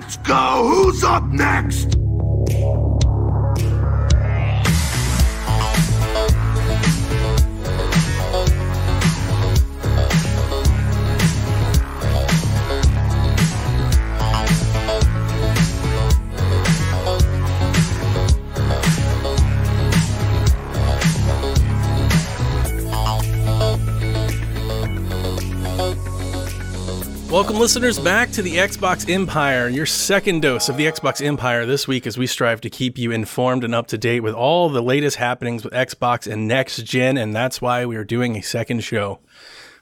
Let's go! Who's up next? Welcome, listeners, back to the Xbox Empire, your second dose of the Xbox Empire this week as we strive to keep you informed and up to date with all the latest happenings with Xbox and next gen, and that's why we are doing a second show.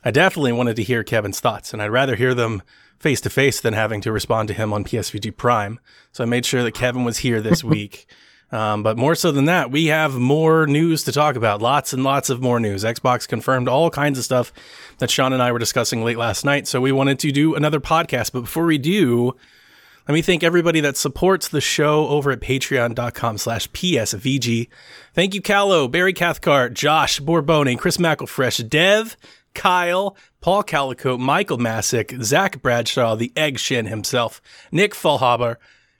I definitely wanted to hear Kevin's thoughts, and I'd rather hear them face to face than having to respond to him on PSVG Prime. So I made sure that Kevin was here this week. Um, but more so than that, we have more news to talk about. Lots and lots of more news. Xbox confirmed all kinds of stuff that Sean and I were discussing late last night. So we wanted to do another podcast. But before we do, let me thank everybody that supports the show over at patreon.com slash PSVG. Thank you, Callow, Barry Cathcart, Josh Borbone, Chris McElfresh, Dev, Kyle, Paul Calico, Michael Masick, Zach Bradshaw, the Egg Shin himself, Nick Fallhaber,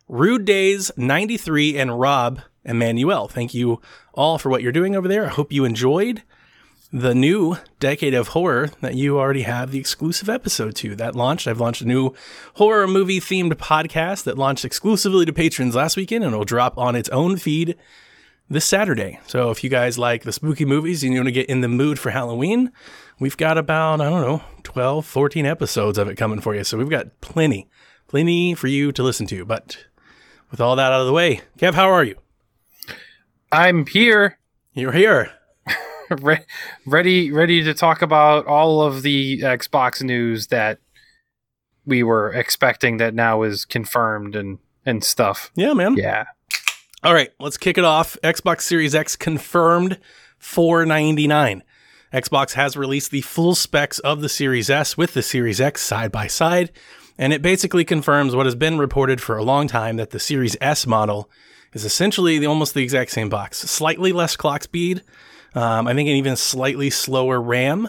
Rude Days 93, and Rob Emmanuel. Thank you all for what you're doing over there. I hope you enjoyed the new decade of horror that you already have the exclusive episode to that launched. I've launched a new horror movie themed podcast that launched exclusively to patrons last weekend and it'll drop on its own feed this Saturday. So if you guys like the spooky movies and you want to get in the mood for Halloween, we've got about, I don't know, 12, 14 episodes of it coming for you. So we've got plenty, plenty for you to listen to. But with all that out of the way, Kev, how are you? I'm here. You're here. Re- ready ready to talk about all of the Xbox news that we were expecting that now is confirmed and and stuff. Yeah, man. Yeah. All right, let's kick it off. Xbox Series X confirmed 499. Xbox has released the full specs of the Series S with the Series X side by side, and it basically confirms what has been reported for a long time that the Series S model is essentially the, almost the exact same box, slightly less clock speed, um, I think an even slightly slower RAM,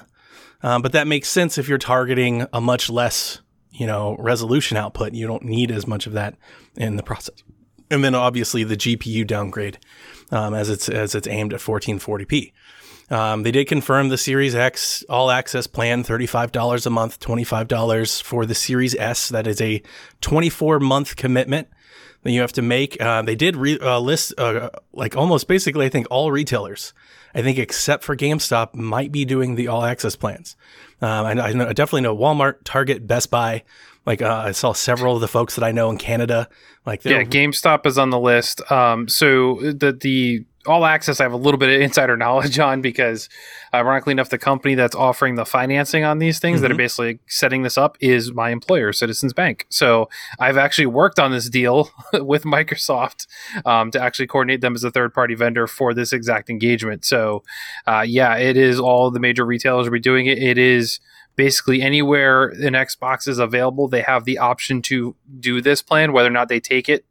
um, but that makes sense if you're targeting a much less, you know, resolution output. You don't need as much of that in the process. And then obviously the GPU downgrade, um, as it's as it's aimed at 1440p. Um, they did confirm the Series X all access plan, $35 a month, $25 for the Series S. That is a 24 month commitment that you have to make. Uh, they did re- uh, list uh, like almost basically, I think all retailers, I think except for GameStop, might be doing the all access plans. Um, I, I, know, I definitely know Walmart, Target, Best Buy. Like uh, I saw several of the folks that I know in Canada. Like yeah, GameStop is on the list. Um, so the the all access I have a little bit of insider knowledge on because ironically enough the company that's offering the financing on these things mm-hmm. that are mm-hmm. basically setting this up is my employer Citizens Bank. So I've actually worked on this deal with Microsoft um, to actually coordinate them as a third party vendor for this exact engagement. So uh, yeah, it is all the major retailers will be doing it. It is basically anywhere an Xbox is available, they have the option to do this plan. Whether or not they take it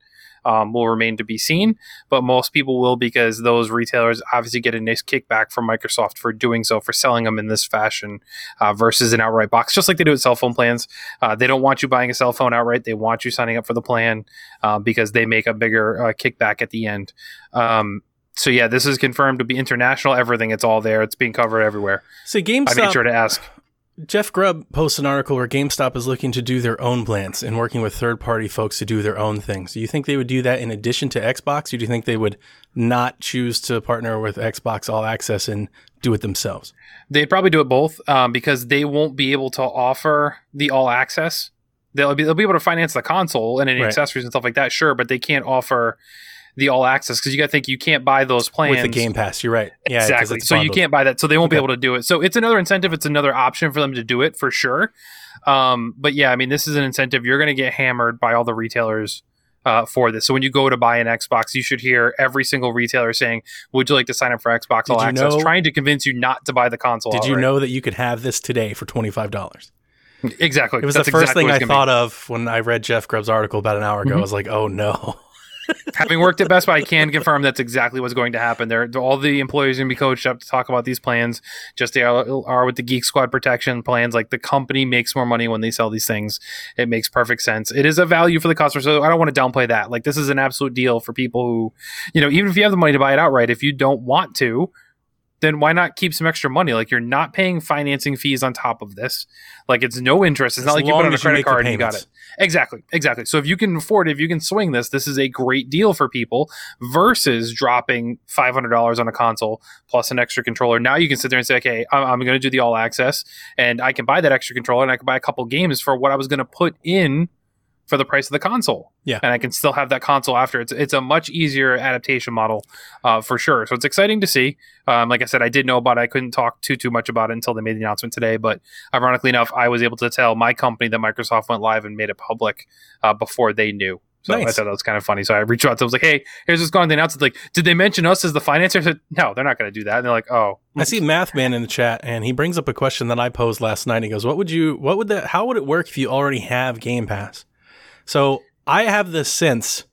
um, will remain to be seen, but most people will because those retailers obviously get a nice kickback from Microsoft for doing so, for selling them in this fashion uh, versus an outright box, just like they do with cell phone plans. Uh, they don't want you buying a cell phone outright; they want you signing up for the plan uh, because they make a bigger uh, kickback at the end. Um, so yeah, this is confirmed to be international. Everything, it's all there. It's being covered everywhere. So GameStop, I made sure to ask. Jeff Grubb posts an article where GameStop is looking to do their own plans and working with third party folks to do their own things. Do you think they would do that in addition to Xbox? Or do you think they would not choose to partner with Xbox All Access and do it themselves? They'd probably do it both um, because they won't be able to offer the All Access. They'll be, they'll be able to finance the console and any right. accessories and stuff like that, sure, but they can't offer the all access because you got to think you can't buy those plans with the Game Pass. You're right. Yeah, exactly. So you can't buy that. So they won't okay. be able to do it. So it's another incentive. It's another option for them to do it for sure. Um, but yeah, I mean, this is an incentive. You're going to get hammered by all the retailers uh, for this. So when you go to buy an Xbox, you should hear every single retailer saying, "Would you like to sign up for Xbox All Access?" Know, trying to convince you not to buy the console. Did you know that you could have this today for twenty five dollars? Exactly. It was That's the first exactly thing I thought be. of when I read Jeff Grubb's article about an hour ago. Mm-hmm. I was like, "Oh no." Having worked at Best Buy, I can confirm that's exactly what's going to happen. There, all the employees are going to be coached up to talk about these plans, just they are, are with the Geek Squad protection plans. Like the company makes more money when they sell these things. It makes perfect sense. It is a value for the customer, so I don't want to downplay that. Like this is an absolute deal for people who, you know, even if you have the money to buy it outright, if you don't want to, then why not keep some extra money? Like you're not paying financing fees on top of this. Like it's no interest. It's As not like you put on a credit card and you got it. Exactly. Exactly. So if you can afford it, if you can swing this, this is a great deal for people versus dropping $500 on a console plus an extra controller. Now you can sit there and say, okay, I'm, I'm going to do the all access and I can buy that extra controller and I can buy a couple games for what I was going to put in for the price of the console. Yeah. And I can still have that console after. It's it's a much easier adaptation model uh, for sure. So it's exciting to see. Um, like I said, I did know about it. I couldn't talk too too much about it until they made the announcement today. But ironically enough, I was able to tell my company that Microsoft went live and made it public uh, before they knew. So I thought that was kind of funny. So I reached out to them, I was like, "Hey, here's what's going on." They announced it. Like, did they mention us as the financer? I said, "No, they're not going to do that." And they're like, "Oh, I see Math Man in the chat, and he brings up a question that I posed last night. He goes, "What would you? What would that? How would it work if you already have Game Pass?" So I have this sense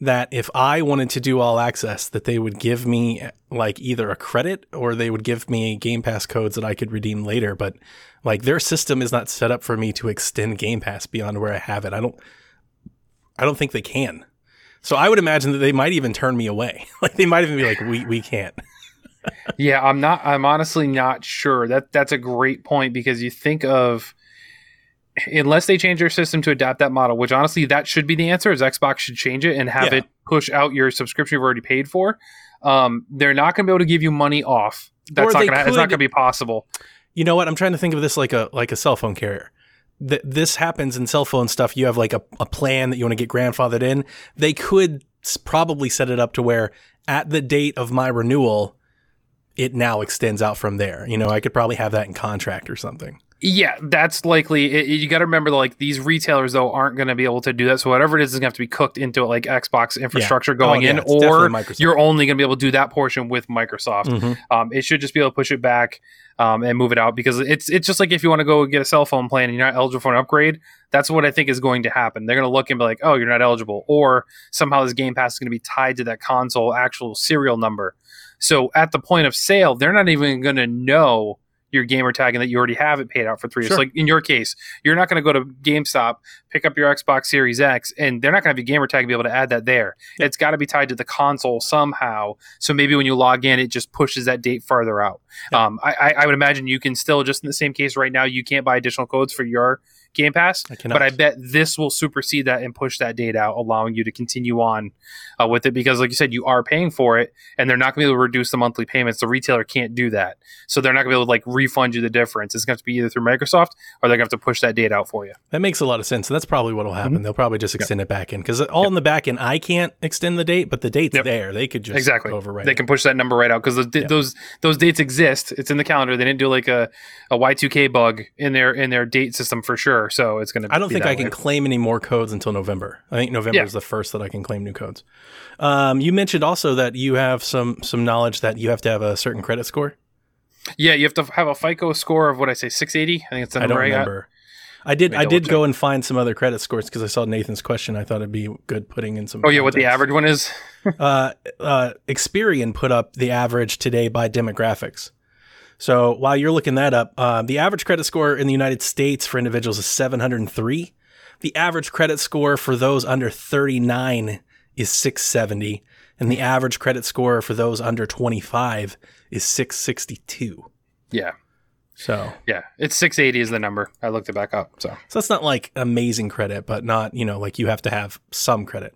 that if I wanted to do all access, that they would give me like either a credit or they would give me Game Pass codes that I could redeem later. But like their system is not set up for me to extend Game Pass beyond where I have it. I don't. I don't think they can. So I would imagine that they might even turn me away. like they might even be like, "We we can't." Yeah, I'm not. I'm honestly not sure. That that's a great point because you think of unless they change their system to adapt that model, which honestly that should be the answer. Is Xbox should change it and have Yeah. it push out your subscription you've already paid for. Um, they're not going to be able to give you money off. That's Or not going to. It's not going to be possible. You know what? I'm trying to think of this like a like a cell phone carrier. Th- this happens in cell phone stuff. You have like a, a plan that you want to get grandfathered in. They could s- probably set it up to where at the date of my renewal, it now extends out from there. You know, I could probably have that in contract or something. Yeah, that's likely. It, you got to remember, like these retailers though aren't going to be able to do that. So whatever it is is going to have to be cooked into it, like Xbox infrastructure going Oh, yeah, in, or you're only going to be able to do that portion with Microsoft. Mhm. Um, it should just be able to push it back um, and move it out because it's it's just like if you want to go get a cell phone plan and you're not eligible for an upgrade. That's what I think is going to happen. They're going to look and be like, "Oh, you're not eligible," or somehow this Game Pass is going to be tied to that console actual serial number. So at the point of sale, they're not even going to know your gamer tag and that you already have it paid out for three years. Sure. Like in your case, you're not going to go to GameStop, pick up your Xbox Series X, and they're not going to have your gamer tag and be able to add that there. It's got to be tied to the console somehow. So maybe when you log in, it just pushes that date farther out. Um, I, I, I would imagine you can still just in the same case right now, you can't buy additional codes for your Game Pass. I. But I bet this will supersede that and push that date out, allowing you to continue on uh, with it because, like you said, you are paying for it, and they're not going to be able to reduce the monthly payments. The retailer can't do that, so they're not going to be able to like refund you the difference. It's going to have to be either through Microsoft or they're going to have to push that date out for you. That makes a lot of sense. And that's probably what will happen. Mm-hmm. They'll probably just extend it back in because all in the back end, I can't extend the date, but the date's Yep. there. They could just exactly. overwrite They it. can push that number right out because Yeah. those those dates exist. It's in the calendar. They didn't do like a a Y two K bug in their in their date system for sure. So it's going to. I don't think I can claim any more codes until November. I think November Yeah. is the first that I can claim new codes. Um, you mentioned also that you have some some knowledge that you have to have a certain credit score. Yeah, you have to have a FICO score of what I say six eighty. I think it's the I don't I remember. I did. I did double go and find some other credit scores because I saw Nathan's question. I thought it'd be good putting in some. Oh yeah, what the average one is? uh, uh, Experian put up the average today by demographics. So while you're looking that up, uh, the average credit score in the United States for individuals is 703. The average credit score for those under 39 is 670, and the average credit score for those under 25 is 662. Yeah, So, yeah, it's six eighty is the number. I looked it back up. So so that's not like amazing credit, but not you know like you have to have some credit.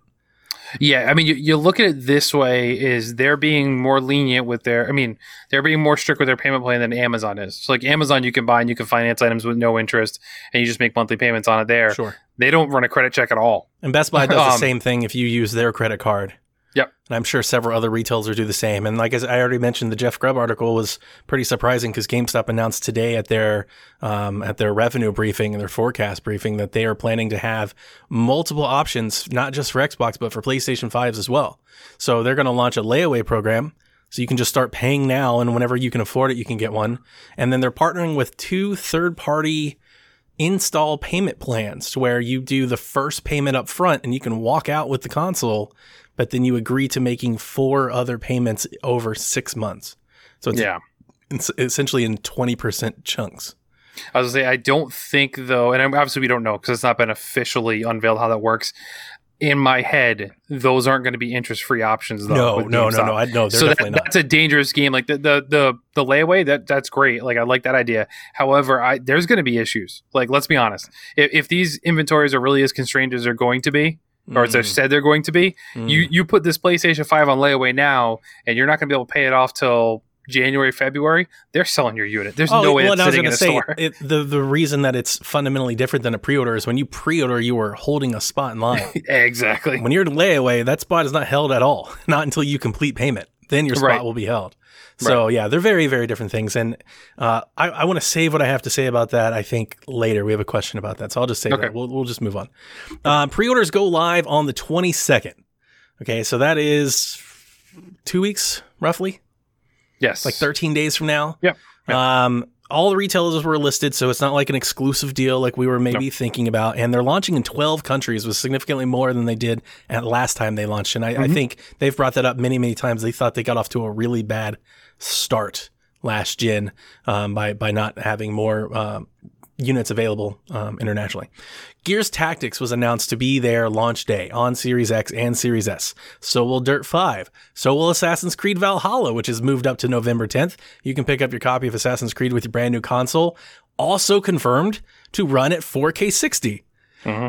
Yeah, I mean, you, you look at it this way: is they're being more lenient with their. I mean, they're being more strict with their payment plan than Amazon is. So like Amazon, you can buy and you can finance items with no interest, and you just make monthly payments on it. There, Sure. they don't run a credit check at all. And Best Buy does the Um, same thing if you use their credit card. Yep. And I'm sure several other retailers do the same. And like as I already mentioned, the Jeff Grubb article was pretty surprising because GameStop announced today at their um, at their revenue briefing and their forecast briefing that they are planning to have multiple options, not just for Xbox but for PlayStation 5s as well. So they're going to launch a layaway program. So you can just start paying now, and whenever you can afford it, you can get one. And then they're partnering with two third party install payment plans where you do the first payment up front and you can walk out with the console, but then you agree to making four other payments over six months. So it's, Yeah. it's essentially in 20% chunks. I was gonna say I don't think though, and obviously we don't know because it's not been officially unveiled how that works. In my head, those aren't going to be interest-free options. Though, No, no, no, no. I no, they're so that, not. that's a dangerous game. Like the, the the the layaway, that that's great. Like I like that idea. However, I there's going to be issues. Like let's be honest, if, if these inventories are really as constrained as they're going to be, or as they're Mm, said they're going to be, mm. you you put this PlayStation Five on layaway now, and you're not going to be able to pay it off till January, February. They're selling your unit. There's no way Oh, well, it's and I was sitting in a say store. it, the the reason that it's fundamentally different than a pre-order is when you pre-order, you are holding a spot in line. exactly. when you're in layaway, that spot is not held at all. Not until you complete payment, then your spot Right. will be held. So yeah, they're very very different things, and uh, I, I want to save what I have to say about that. I think later we have a question about that, so I'll just say Okay. that. We'll we'll just move on. Uh, pre-orders go live on the 22nd. Okay, so that is two weeks roughly Yes. like 13 days from now. Yep. Um, all the retailers were listed, so it's not like an exclusive deal like we were maybe thinking about. And they're launching in 12 countries, was significantly more than they did at last time they launched. And I, I think they've brought that up many, many times. They thought they got off to a really bad start last gen um, by by not having more um, units available um, internationally. Gears Tactics was announced to be their launch day on Series X and Series S. So will Dirt 5. So will Assassin's Creed Valhalla, which is moved up to November 10th. You can pick up your copy of Assassin's Creed with your brand new console. Also confirmed to run at 4K 60.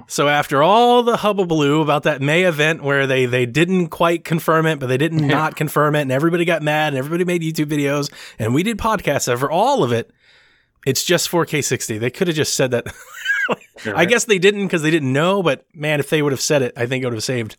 So after all the hubbubaloo about that May event where they they didn't quite confirm it, but they didn't not confirm it, and everybody got mad, and everybody made YouTube videos, and we did podcasts over all of it. It's just 4K 60. They could have just said that. I guess they didn't because they didn't know, but man, if they would have said it, I think it would have saved.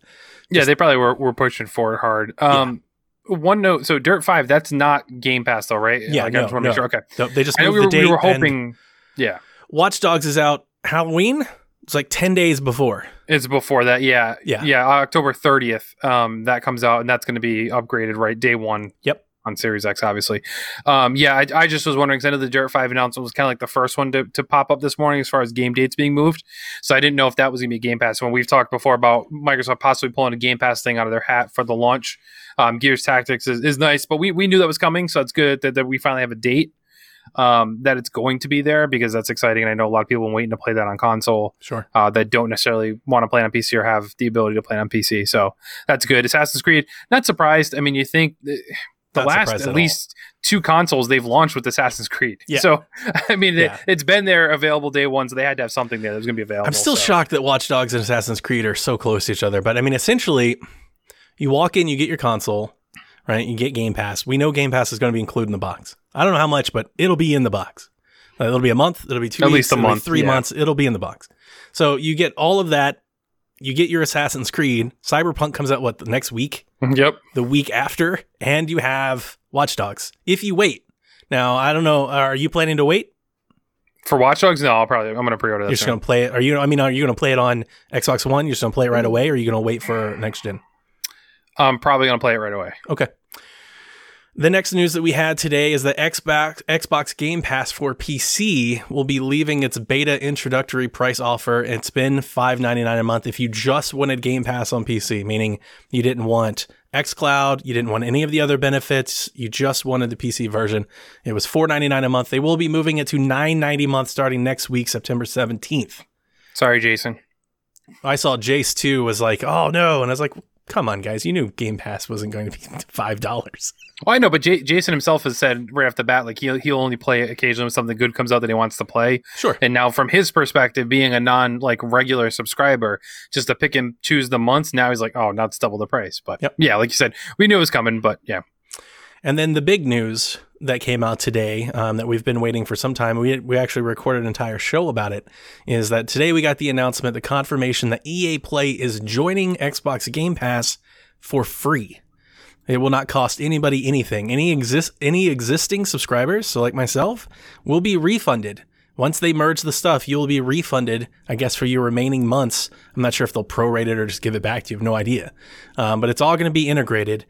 Yeah, they probably were, were pushing for it hard. Um, One note: so Dirt Five, that's not Game Pass though, right? Yeah, like, no, I just want to no. make sure. Okay, So they just I know moved we the were, date. we were hoping. Yeah, Watch Dogs is out Halloween. It's like 10 days before. it's before that. Yeah, Yeah. yeah. October thirtieth, um, that comes out, and that's going to be upgraded right day one. Yep. On Series X, obviously. Um, yeah, I, I just was wondering because I know the Dirt Five announcement was kind of like the first one to, to pop up this morning as far as game dates being moved. So I didn't know if that was going to be Game Pass. When we've talked before about Microsoft possibly pulling a Game Pass thing out of their hat for the launch, um, Gears Tactics is, is nice, but we, we knew that was coming, so it's good that, that we finally have a date um, that it's going to be there because that's exciting. And I know a lot of people have been waiting to play that on console Sure. uh, that don't necessarily want to play on PC or have the ability to play on PC. So that's good. Assassin's Creed, not surprised. I mean, you think the, Not last at at least two consoles they've launched with Assassin's Creed. Yeah. So I mean, Yeah. it, it's been there available day one, so they had to have something there that was going to be available. I'm still so. shocked that Watch Dogs and Assassin's Creed are so close to each other. But I mean, essentially, you walk in, you get your console, right? You get Game Pass. We know Game Pass is going to be included in the box. I don't know how much, but it'll be in the box. Uh, it'll be a month. It'll be two At weeks. least a month, three yeah. months. It'll be in the box. So you get all of that. You get your Assassin's Creed. Cyberpunk comes out what the next week, Yep. the week after, and you have Watch Dogs. If you wait, now I don't know. Uh, are you planning to wait? For Watch Dogs, no, I'll probably I'm going to pre-order that. You're just soon. gonna play it. Are you? I mean, are you gonna play it on Xbox One? You're just gonna play it right mm. away, or are you gonna wait for next gen? I'm probably going to play it right away. Okay. The next news that we had today is that Xbox Xbox Game Pass for PC will be leaving its beta introductory price offer. It's been $5.99 a month if you just wanted Game Pass on PC, meaning you didn't want xCloud, you didn't want any of the other benefits, you just wanted the PC version. It was $4.99 a month. They will be moving it to $9.90 a month starting next week, September 17th. Sorry, Jason. I saw Jace too was like, oh no. And I was like, come on, guys. You knew Game Pass wasn't going to be $5. Well, I know, but J- Jason himself has said right off the bat, like he'll he'll only play occasionally when something good comes out that he wants to play. Sure. And now, from his perspective, being a non like regular subscriber, just to pick and choose the months, now he's like, oh, now it's double the price. But Yep. yeah, like you said, we knew it was coming. But yeah, And then the big news that came out today um, that we've been waiting for some time, we, we actually recorded an entire show about it, is that today we got the announcement, the confirmation that EA Play is joining Xbox Game Pass for free. It will not cost anybody anything. Any exist any existing subscribers, so like myself, will be refunded. Once they merge the stuff, you'll be refunded, I guess, for your remaining months. I'm not sure if they'll prorate it or just give it back to you. Have no idea. Um, but it's all going to be integrated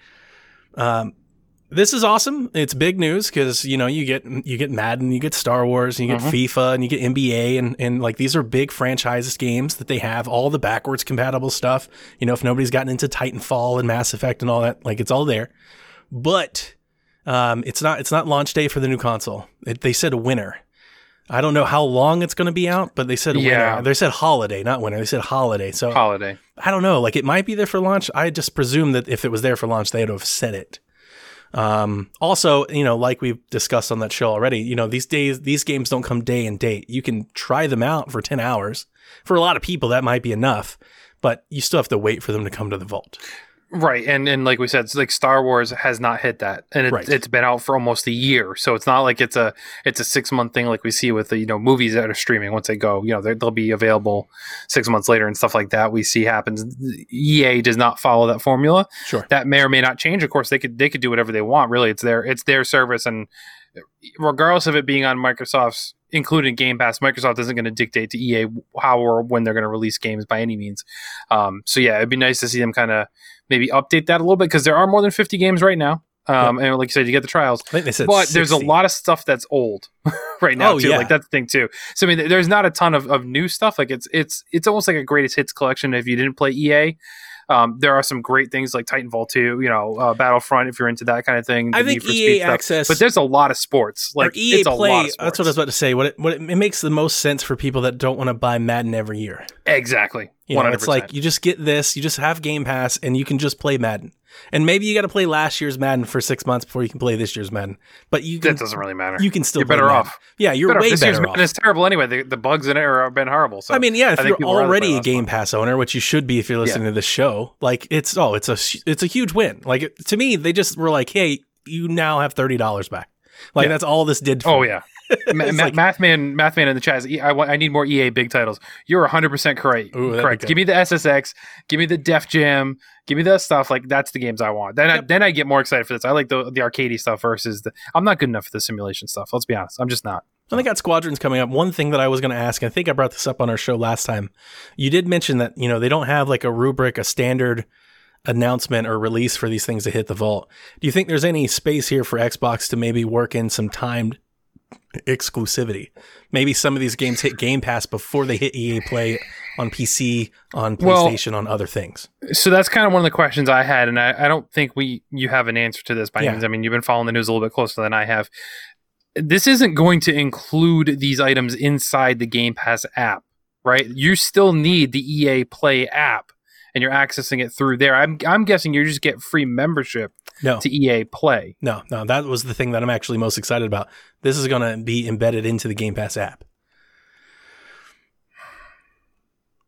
this is awesome. It's big news because you know you get you get Madden, you get Star Wars, and you get Mhm. FIFA, and you get NBA, and and like these are big franchises games that they have all the backwards compatible stuff. You know, if nobody's gotten into Titanfall and Mass Effect and all that, like it's all there. But um, it's not it's not launch day for the new console. It, they said a winter. I don't know how long it's going to be out, but they said Yeah. winter. They said holiday, not winter. They said holiday. So Holiday. I don't know. Like it might be there for launch. I just presume that if it was there for launch, they'd have said it. Um, also, you know, like we've discussed on that show already, you know, these days, these games don't come day and date. You can try them out for 10 hours. For a lot of people, that might be enough, but you still have to wait for them to come to the vault. Right, and and like we said, like Star Wars has not hit that, and it, Right. it's been out for almost a year. So it's not like it's a it's a six month thing like we see with the you know movies that are streaming. Once they go, you know they'll be available six months later and stuff like that. We see happens. EA does not follow that formula. Sure. That may or may not change. Of course, they could they could do whatever they want. Really, it's their it's their service, and regardless of it being on Microsoft's including Game Pass, Microsoft isn't going to dictate to EA how or when they're going to release games by any means. Um, so yeah, it'd be nice to see them kind of maybe update that a little bit because there are more than 50 games right now. Um, And like you said, you get the trials, I think they said but there's a lot of stuff that's old right now Oh, too. yeah. Like that's the thing too. So I mean, there's not a ton of, of new stuff. Like it's it's it's almost like a greatest hits collection. If you didn't play EA, um, there are some great things like Titanfall 2, you know, uh, Battlefront if you're into that kind of thing. I think EA Speed stuff. Access- but there's a lot of sports. Like EA it's a Play. That's what I was about to say. What it, what it, it makes the most sense for people that don't want to buy Madden every year. exactly. You know, 100%. it's like you just get this, you just have Game Pass, and you can just play Madden. And maybe you got to play last year's Madden for six months before you can play this year's Madden. But you can that doesn't really matter. you can still You're better off. Yeah, you're better off. way this year's off. Madden is terrible anyway. The, the bugs in it have been horrible. So I mean, yeah, if you're people would rather already a Game one. Pass owner, which you should be if you're listening to this show, like it's oh, it's a it's a huge win. Like it, to me, they just were like, hey, you now have thirty dollars back. Like Yeah. that's all this did. For Oh me. yeah. Ma- like- Mathman, Mathman in the chat. Is, "E- I, want, I need more EA big titles. You're 100 percent correct. Ooh, correct. Give me the SSX. Give me the Def Jam. Give me the stuff. Like that's the games I want. Then I, then I get more excited for this. I like the the arcadey stuff versus the. I'm not good enough for the simulation stuff. Let's be honest. I'm just not. And they got squadrons coming up. One thing that I was going to ask, I think I brought this up on our show last time. You did mention that you know they don't have like a rubric, a standard announcement or release for these things to hit the vault. Do you think there's any space here for Xbox to maybe work in some timed exclusivity? Maybe some of these games hit Game Pass before they hit EA Play on PC, on Well- PlayStation, on other things. So that's kind of one of the questions I had, and I, I don't think we you have an answer to this by any Yeah. means. I mean, you've been following the news a little bit closer than I have. This isn't going to include these items inside the Game Pass app, right? You still need the EA Play app, and you're accessing it through there. I'm I'm guessing you just get free membership No, to EA Play. no, no. That was the thing that I'm actually most excited about. This is going to be embedded into the Game Pass app.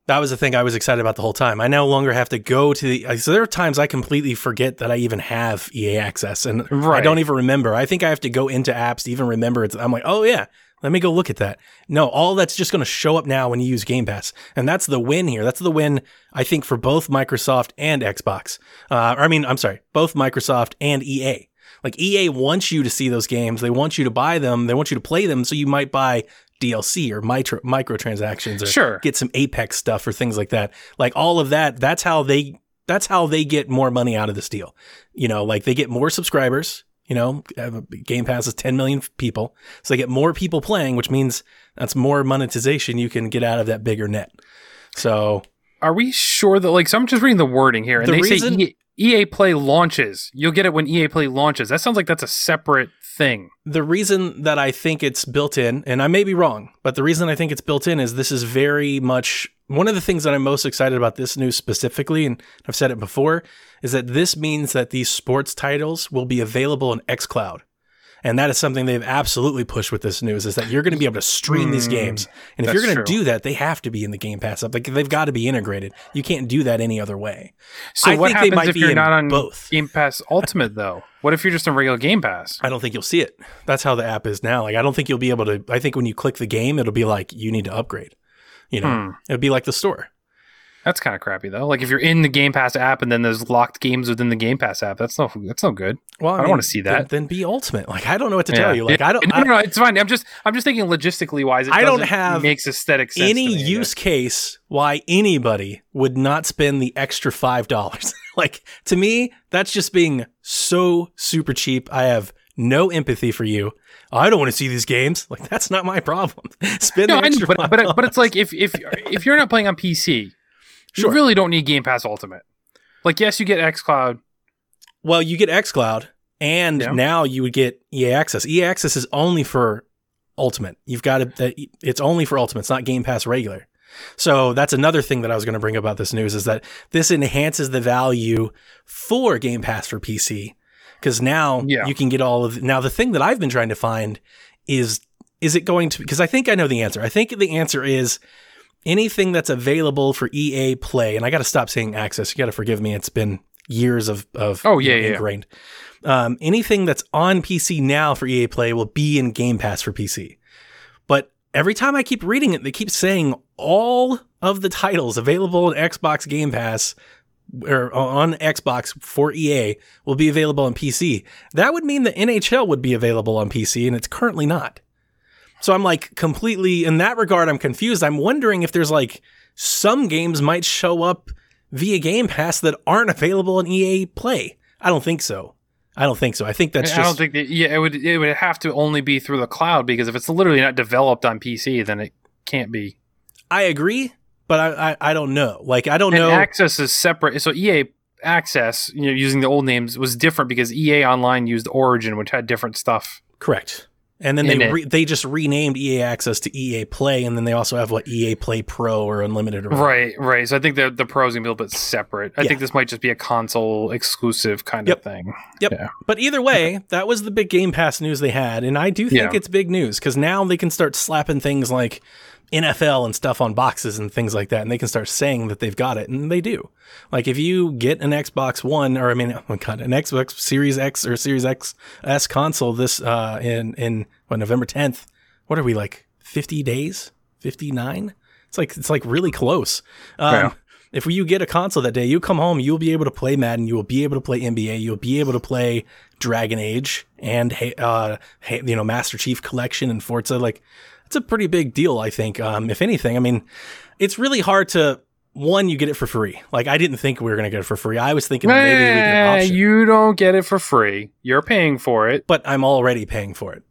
That was the thing I was excited about the whole time. I no longer have to go to the. So there are times I completely forget that I even have EA access, and I don't even remember. I think I have to go into apps to even remember it's. I'm like, oh yeah, let me go look at that. No, all that's just going to show up now when you use Game Pass, and that's the win here. That's the win I think for both Microsoft and Xbox. Uh, I mean, I'm sorry, both Microsoft and EA. Like EA wants you to see those games. They want you to buy them. They want you to play them. So you might buy DLC or micro microtransactions or Sure. get some Apex stuff or things like that. Like all of that. That's how they. That's how they get more money out of this deal. You know, like they get more subscribers. You know, Game Pass is 10 million people, so they get more people playing, which means that's more monetization you can get out of that bigger net. So Are we sure that like? So I'm just reading the wording here, and The they reason- say EA Play launches. You'll get it when EA Play launches. That sounds like that's a separate thing. the reason that I think it's built in, and I may be wrong, but the reason I think it's built in is this is very much one of the things that I'm most excited about this news specifically, and I've said it before, is that this means that these sports titles will be available in xCloud. And that is something they've absolutely pushed with this news is that you're going to be able to stream these Mm, games. And if you're going to do that, they have to be in the Game Pass app. Like they've got to be integrated. You can't do that any other way. So I what think they happens might if be you're not on both. Game Pass Ultimate though? What if you're just on regular Game Pass? I don't think you'll see it. That's how the app is now. Like I don't think you'll be able to I think when you click the game it'll be like you need to upgrade. You know. Hmm. It'll be like the store. That's kind of crappy though. Like if you're in the Game Pass app and then there's locked games within the Game Pass app, that's no that's no good. Well, I don't wanna see that. Then, then be ultimate. Like I don't know what to Yeah. tell you. Like. I don't No, no, no, it's fine. I'm just I'm just thinking logistically wise. It I don't doesn't have makes aesthetic sense. any to use case why anybody would not spend the extra five dollars. Like to me, that's just being so super cheap. I have no empathy for you. I don't want to see these games. Like that's not my problem. Spend No, the I know, extra but, $5. but but it's like if if if you're not playing on PC, Sure. you really don't need Game Pass Ultimate. Like yes, you get XCloud. Well, you get xCloud, and Yeah. now you would get EA Access. EA Access is only for Ultimate. You've got to. It's only for Ultimate. It's not Game Pass regular. So that's another thing that I was going to bring about this news is that this enhances the value for Game Pass for PC because now Yeah. you can get all of. Now the thing that I've been trying to find is is it going to because I think I know the answer. I think the answer is anything that's available for EA Play, and I got to stop saying access. You got to forgive me. It's been years of of Oh, yeah, yeah. ingrained. Um, anything that's on PC now for EA Play will be in Game Pass for PC. But every time I keep reading it, they keep saying all of the titles available on Xbox Game Pass or on Xbox for EA will be available on PC. That would mean the NHL would be available on PC, and it's currently not. So I'm like completely in that regard. I'm confused. I'm wondering if there's like some games might show up via Game Pass that aren't available in EA Play. I don't think so. I don't think so. I think that's Just, I don't think that. Yeah, it would it would have to only be through the cloud because if it's literally not developed on PC, then it can't be. I agree, but I, I I don't know. Like I don't And know. Access is separate. So EA Access, you know, using the old names was different because EA Online used Origin, which had different stuff. Correct. And then they re- they just renamed EA Access to EA Play, and then they also have what EA Play Pro or Unlimited. Or. Right, right. So I think the the Pro is gonna be a little bit separate. I Yeah. think this might just be a console exclusive kind Yep. of thing. Yep. Yeah. But either way, that was the big Game Pass news they had, and I do think Yeah. it's big news because now they can start slapping things like NFL and stuff on boxes and things like that, and they can start saying that they've got it, and they do. Like if you get an Xbox One, or I mean, oh my god, an Xbox Series X or Series X S console this uh, in in what, November tenth. What are we like? Fifty days? Fifty nine? It's like it's like really close. Um, Yeah. If you get a console that day, you come home, you'll be able to play Madden, you will be able to play NBA, you'll be able to play Dragon Age and uh, you know Master Chief Collection and Forza. Like it's a pretty big deal, I think. Um, if anything, I mean, it's really hard to one you get it for free. Like I didn't think we were gonna get it for free. I was thinking maybe we get an option, you don't get it for free. You're paying for it. but I'm already paying for it.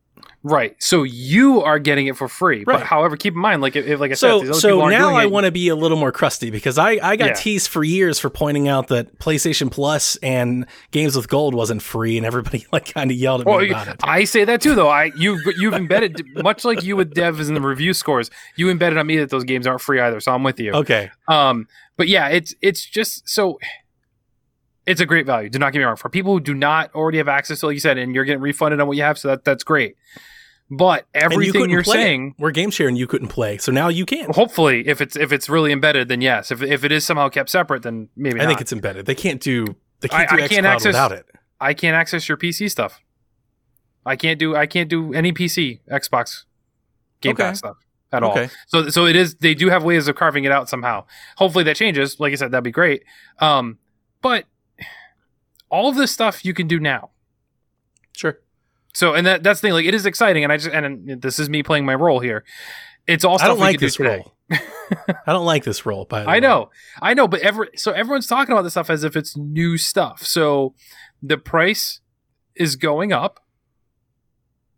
Right. So you are getting it for free. Right. But however, keep in mind, like if, like I said, So, other so now I want to be a little more crusty because I, I got Yeah. teased for years for pointing out that PlayStation Plus and Games with Gold wasn't free, and everybody like kind of yelled at Well, me about it. I say that too, though. I you've you've embedded much like you with devs in the review scores. You embedded on me that those games aren't free either, so I'm with you. Okay, Um, but yeah, it's it's just so it's a great value. Do not get me wrong. For people who do not already have access to, like you said, and you're getting refunded on what you have, so that that's great. But and you everything couldn't you're play it. saying, we're game sharing. You couldn't play, so now you can. hopefully, if it's if it's really embedded, then yes. If if it is somehow kept separate, then maybe I not. think it's embedded. They can't do. They can't I- do I can't access- without it. I can't access your PC stuff. I can't do I can't do any PC Xbox Game Okay. Pass stuff at all. So so it is they do have ways of carving it out somehow. Hopefully that changes. Like I said, that'd be great. Um, but all of this stuff you can do now. Sure. So and that that's the thing. Like it is exciting, and I just and this is me playing my role here. It's all I don't like this role. I don't like this role. By the I way. know, I know, but ever so everyone's talking about this stuff as if it's new stuff. So the price is going up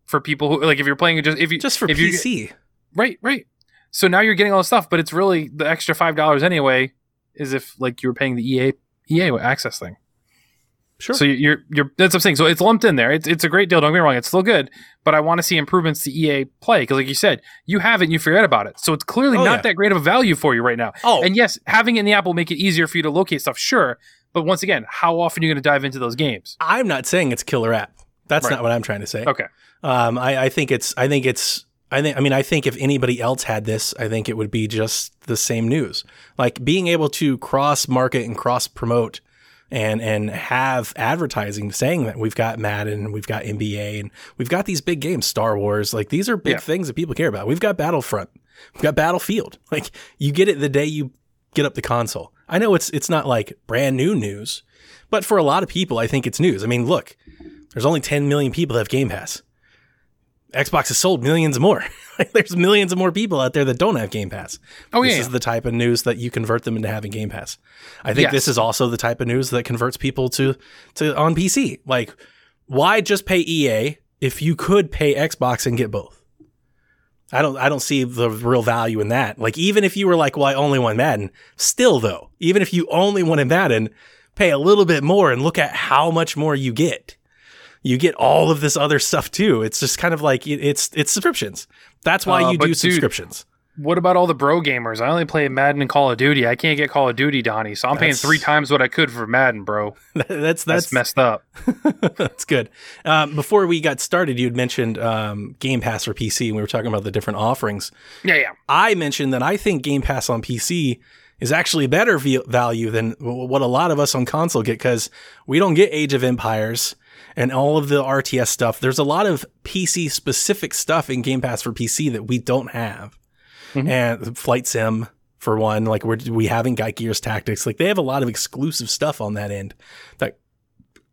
for people who like if you're playing just if you just for if you- PC. right right. So now you're getting all this stuff, but it's really the extra five dollars anyway. Is if like you were paying the EA EA access thing. Sure. So you're you're that's what I'm saying. So it's lumped in there. It's it's a great deal. Don't get me wrong. It's still good, but I want to see improvements to EA Play because, like you said, you have it and you forget about it. So it's clearly Oh, not yeah. that great of a value for you right now. oh, And yes, having it in the app will make it easier for you to locate stuff, sure. But once again, how often are you going to dive into those games? I'm not saying it's killer app. That's Right. not what I'm trying to say. Okay. Um, I, I think it's. I think it's. I think. I mean, I think if anybody else had this, I think it would be just the same news. Like being able to cross market and cross promote, and and have advertising saying that we've got Madden, and we've got NBA, and we've got these big games, Star Wars. Like these are big Yeah. things that people care about. We've got Battlefront. We've got Battlefield. Like you get it the day you get up the console. I know it's it's not like brand new news, but for a lot of people, I think it's news. I mean, look, there's only 10 million people that have Game Pass. Xbox has sold millions more. like there's millions of more people out there that don't have Game Pass. Oh, this yeah, is the type of news that you convert them into having Game Pass. I think Yes. this is also the type of news that converts people to to on PC. Like, why just pay EA if you could pay Xbox and get both? I don't I don't see the real value in that. Like even if you were like, well, I only want Madden, still though, even if you only wanted Madden, pay a little bit more and look at how much more you get. You get all of this other stuff too. It's just kind of like it's it's subscriptions. That's why Uh, you do dude- subscriptions. What about all the bro gamers? I only play Madden and Call of Duty. I can't get Call of Duty, Donnie. So I'm paying three times what I could for Madden, bro. that's That's, that's messed up. That's good. Um, before we got started, you had mentioned um, Game Pass for PC, and we were talking about the different offerings. Yeah, yeah. I mentioned that I think Game Pass on PC is actually better value than what a lot of us on console get because we don't get Age of Empires and all of the RTS stuff. There's a lot of PC specific stuff in Game Pass for PC that we don't have. And Flight Sim, for one, like we're, we haven't got Gears Tactics. Like they have a lot of exclusive stuff on that end that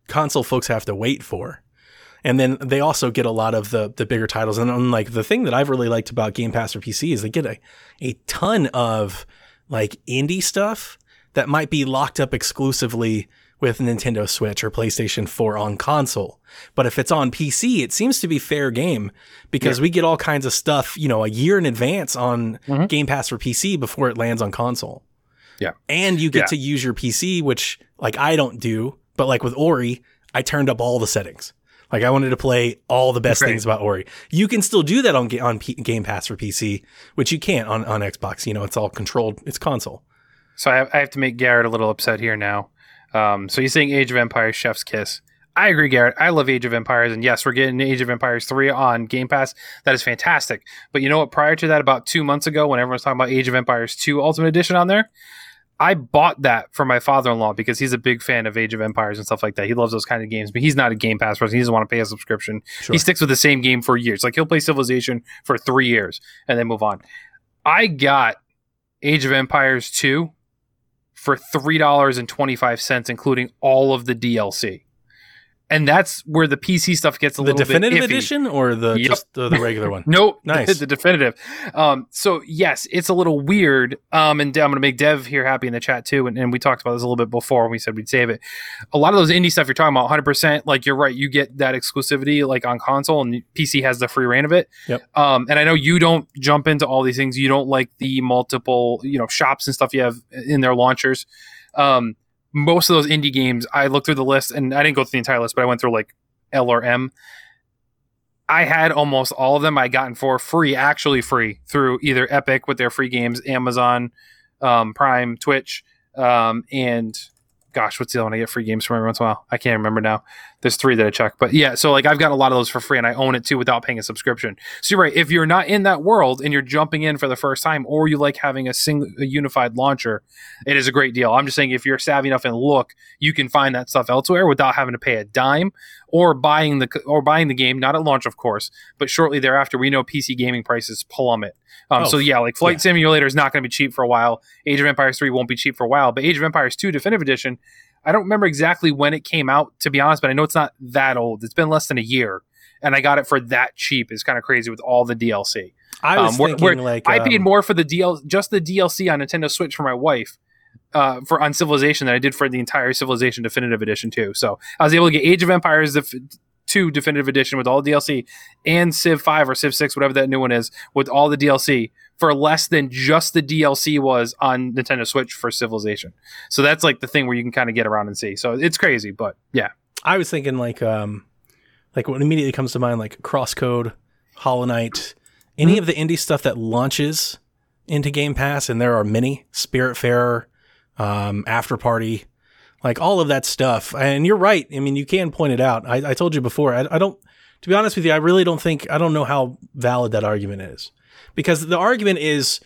console folks have to wait for. And then they also get a lot of the the bigger titles. And um, like the thing that I've really liked about Game Pass for PC is they get a, a ton of like indie stuff that might be locked up exclusively with Nintendo Switch or PlayStation 4 on console. But if it's on PC, it seems to be fair game because we get all kinds of stuff, you know, a year in advance on mm-hmm. Game Pass for PC before it lands on console. Yeah. And you get Yeah. to use your PC, which like I don't do, but like with Ori, I turned up all the settings. Like I wanted to play all the best Right. things about Ori. You can still do that on on P- Game Pass for PC, which you can't on on Xbox. You know, it's all controlled. It's console. So I have, I have to make Garrett a little upset here now. Um, so he's saying Age of Empires, Chef's Kiss. I agree, Garrett. I love Age of Empires, and yes, we're getting Age of Empires three on Game Pass. That is fantastic. But you know what? Prior to that, about two months ago, when everyone was talking about Age of Empires two Ultimate Edition on there, I bought that for my father-in-law because he's a big fan of Age of Empires and stuff like that. He loves those kind of games, but he's not a Game Pass person. He doesn't want to pay a subscription. Sure. He sticks with the same game for years. Like he'll play Civilization for three years and then move on. I got Age of Empires 2 for $3.25, including all of the DLC. And that's where the PC stuff gets a The little definitive edition or the Yep. just the, the regular one? Nope. Nice. The, the definitive. Um, so yes, it's a little weird. Um, and I'm going to make Dev here happy in the chat too. And, and we talked about this a little bit before when we said we'd save it. A lot of those indie stuff you're talking about, 100%. Like you're right, you get that exclusivity like on console, and PC has the free reign of it. Yep. Um, and I know you don't jump into all these things. You don't like the multiple, you know, shops and stuff you have in their launchers. Um, most of those indie games, I looked through the list, and I didn't go through the entire list, but I went through like L or M. I had almost all of them I gotten for free, actually free, through either Epic with their free games, Amazon, um, Prime, Twitch, um, and gosh, what's the other one I get free games from every once in a while? I can't remember now. There's three that I check, but yeah, so like I've got a lot of those for free, and I own it too without paying a subscription. So you're right. If you're not in that world and you're jumping in for the first time, or you like having a single a unified launcher, it is a great deal. I'm just saying if you're savvy enough and look, you can find that stuff elsewhere without having to pay a dime or buying the or buying the game, not at launch, of course, but shortly thereafter. We know PC gaming prices plummet. Um, Oh, so yeah, like Flight yeah. Simulator is not going to be cheap for a while. Age of Empires three won't be cheap for a while, but Age of Empires two Definitive Edition, I don't remember exactly when it came out to be honest, but I know it's not that old. It's been less than a year, and I got it for that cheap. It's kind of crazy with all the DLC. I was Um, thinking where like I paid um, more for the DL just the DLC on Nintendo Switch for my wife. Uh, for on Civilization than I did for the entire Civilization Definitive Edition too. So I was able to get Age of Empires def- 2 Definitive Edition with all the DLC and Civ 5 or Civ 6, whatever that new one is, with all the DLC for less than just the DLC was on Nintendo Switch for Civilization. So that's like the thing where you can kind of get around and see. So it's crazy, but yeah. I was thinking like um like what immediately comes to mind like Crosscode, Hollow Knight, any Mm-hmm. of the indie stuff that launches into Game Pass, and there are many Spiritfarer, um, After Party, like all of that stuff. And you're right. I mean, you can point it out. I, I told you before. I, I don't. To be honest with you, I really don't think I don't know how valid that argument is because the argument is,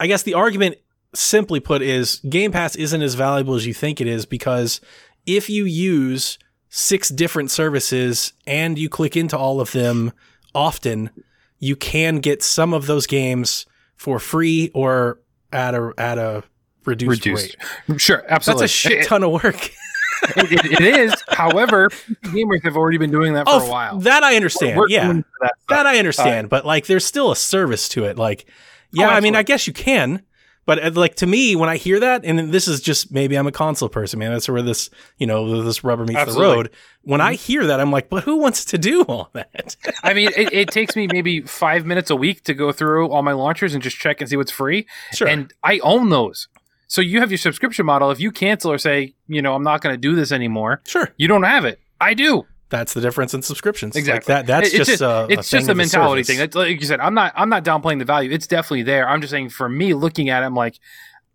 I guess the argument simply put is Game Pass isn't as valuable as you think it is because if you use six different services and you click into all of them often, you can get some of those games for free or at a at a reduced, Reduced. rate. Sure, absolutely. That's a shit ton of work. it, it, it is. However, gamers have already been doing that for oh, a while. That I understand. We're yeah, that, that I Uh, understand. but like, there's still a service to it. Like, yeah, Oh, I mean. I guess you can. But uh, like to me, when I hear that, and this is just maybe I'm a console person, man. That's where this, you know, this rubber meets Absolutely. the road. When I hear that, I'm like, but who wants to do all that? I mean, it, it takes me maybe five minutes a week to go through all my launchers and just check and see what's free. sure. And I own those. So you have your subscription model. If you cancel or say, you know, I'm not going to do this anymore, sure. you don't have it. I do. That's the difference in subscriptions. Like Exactly. that. That's it's just, uh, it's thing just a mentality thing. That's, like you said, I'm not I'm not downplaying the value. It's definitely there. I'm just saying for me, looking at it, I'm like,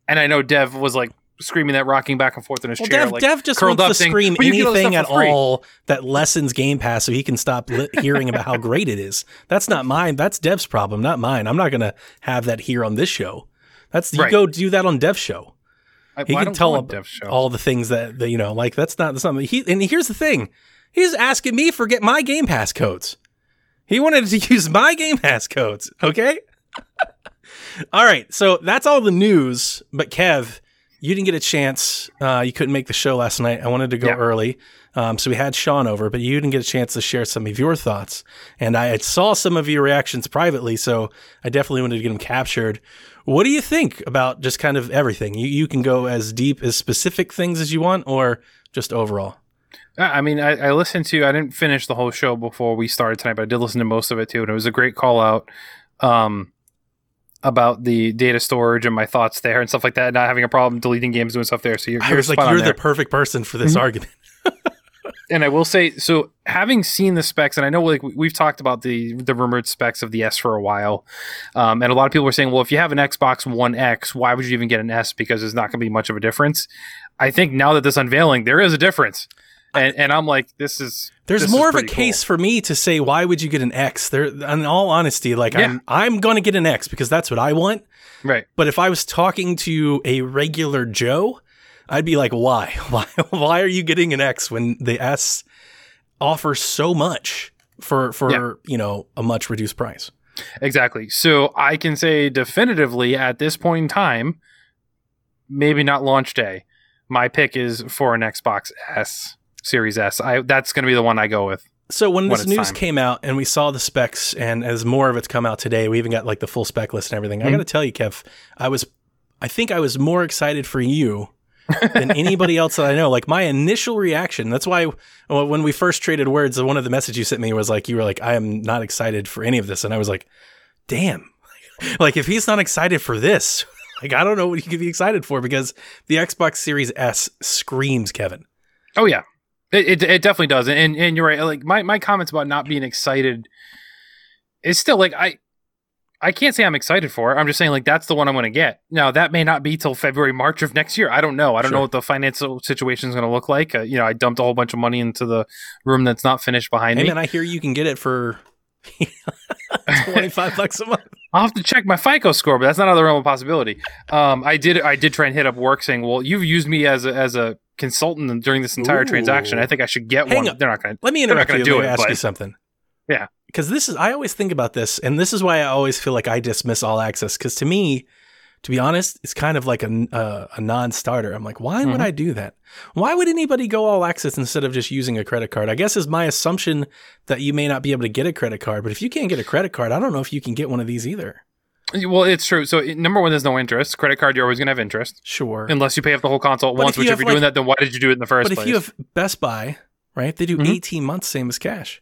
and I know Dev was like screaming that, rocking back and forth in his Well, chair. Dev, like, Dev just curled wants up to saying, scream "But you get all this anything at stuff for free." all that lessens Game Pass so he can stop li- hearing about how great it is. That's not mine. That's Dev's problem, not mine. I'm not going to have that here on this show. That's you Right. go do that on Dev show. I, He well, can tell go on ab- Dev's show. all the things that, that you know, like that's not that's not he. And here's the thing, he's asking me for get my Game Pass codes. He wanted to use my Game Pass codes. Okay. all right, so that's all the news. But Kev, you didn't get a chance. Uh, you couldn't make the show last night. I wanted to go Yeah. early, um, so we had Sean over, but you didn't get a chance to share some of your thoughts. And I had saw some of your reactions privately, so I definitely wanted to get them captured. What do you think about just kind of everything? You you can go as deep as specific things as you want, or just overall. I I mean, I, I listened to. I didn't finish the whole show before we started tonight, but I did listen to most of it too, and it was a great call out um, about the data storage and my thoughts there and stuff like that. Not having a problem deleting games, doing stuff there. So you're, you're was like, you're the perfect person for this Mhm. argument. And I will say, so having seen the specs, and I know like we- we've talked about the the rumored specs of the S for a while, um, and a lot of people were saying, well, if you have an Xbox One X, why would you even get an S? Because there's not going to be much of a difference. I think now that this unveiling, there is a difference, and and I'm like, this is There's this is more of a case for me to say, why would you get an X? There, in all honesty, like Yeah. I'm, I'm going to get an X because that's what I want. right. But if I was talking to a regular Joe, I'd be like, why? Why why are you getting an X when the S offers so much for for, Yeah. you know, a much reduced price? Exactly. So I can say definitively at this point in time, maybe not launch day. My pick is for an Xbox S Series S. I that's going to be the one I go with. So when When this news time. came out and we saw the specs and as more of it's come out today, we even got like the full spec list and everything. I Mhm. got to tell you, Kev, I was I think I was more excited for you than anybody else that I know. Like my initial reaction, that's why when we first traded words, one of the messages you sent me was like, you were like, I am not excited for any of this. And I was like, damn. Like if he's not excited for this, like I don't know what he could be excited for because the Xbox Series S screams Kevin. Oh yeah, it it, it definitely does. And and you're right. Like my my comments about not being excited is still like I. I can't say I'm excited for it. I'm just saying like that's the one I'm going to get. Now that may not be till February, March of next year. I don't know. I don't Sure. know what the financial situation is going to look like. Uh, you know, I dumped a whole bunch of money into the room that's not finished behind Hey me. man, I hear you can get it for 25 bucks a month. I'll have to check my FICO score, but that's not out of the realm of possibility. Um, I did I did try and hit up work saying, "Well, you've used me as a, as a consultant during this entire Ooh. transaction. I think I should get Hang one." on. They're not going to. Let me interrupt you. do Let me it, ask you something. Yeah. Because this is, I always think about this, and this is why I always feel like I dismiss all access. Because to me, to be honest, it's kind of like a, uh, a non starter. I'm like, why would Mhm. I do that? Why would anybody go all access instead of just using a credit card? I guess is my assumption that you may not be able to get a credit card. But if you can't get a credit card, I don't know if you can get one of these either. Well, it's true. So number one, there's no interest. Credit card, you're always going to have interest Sure. unless you pay off the whole console at But once. if Which, if you're doing that, then why did you do it in the first But if place? you have Best Buy, right, they do Mhm. 18 months, same as cash.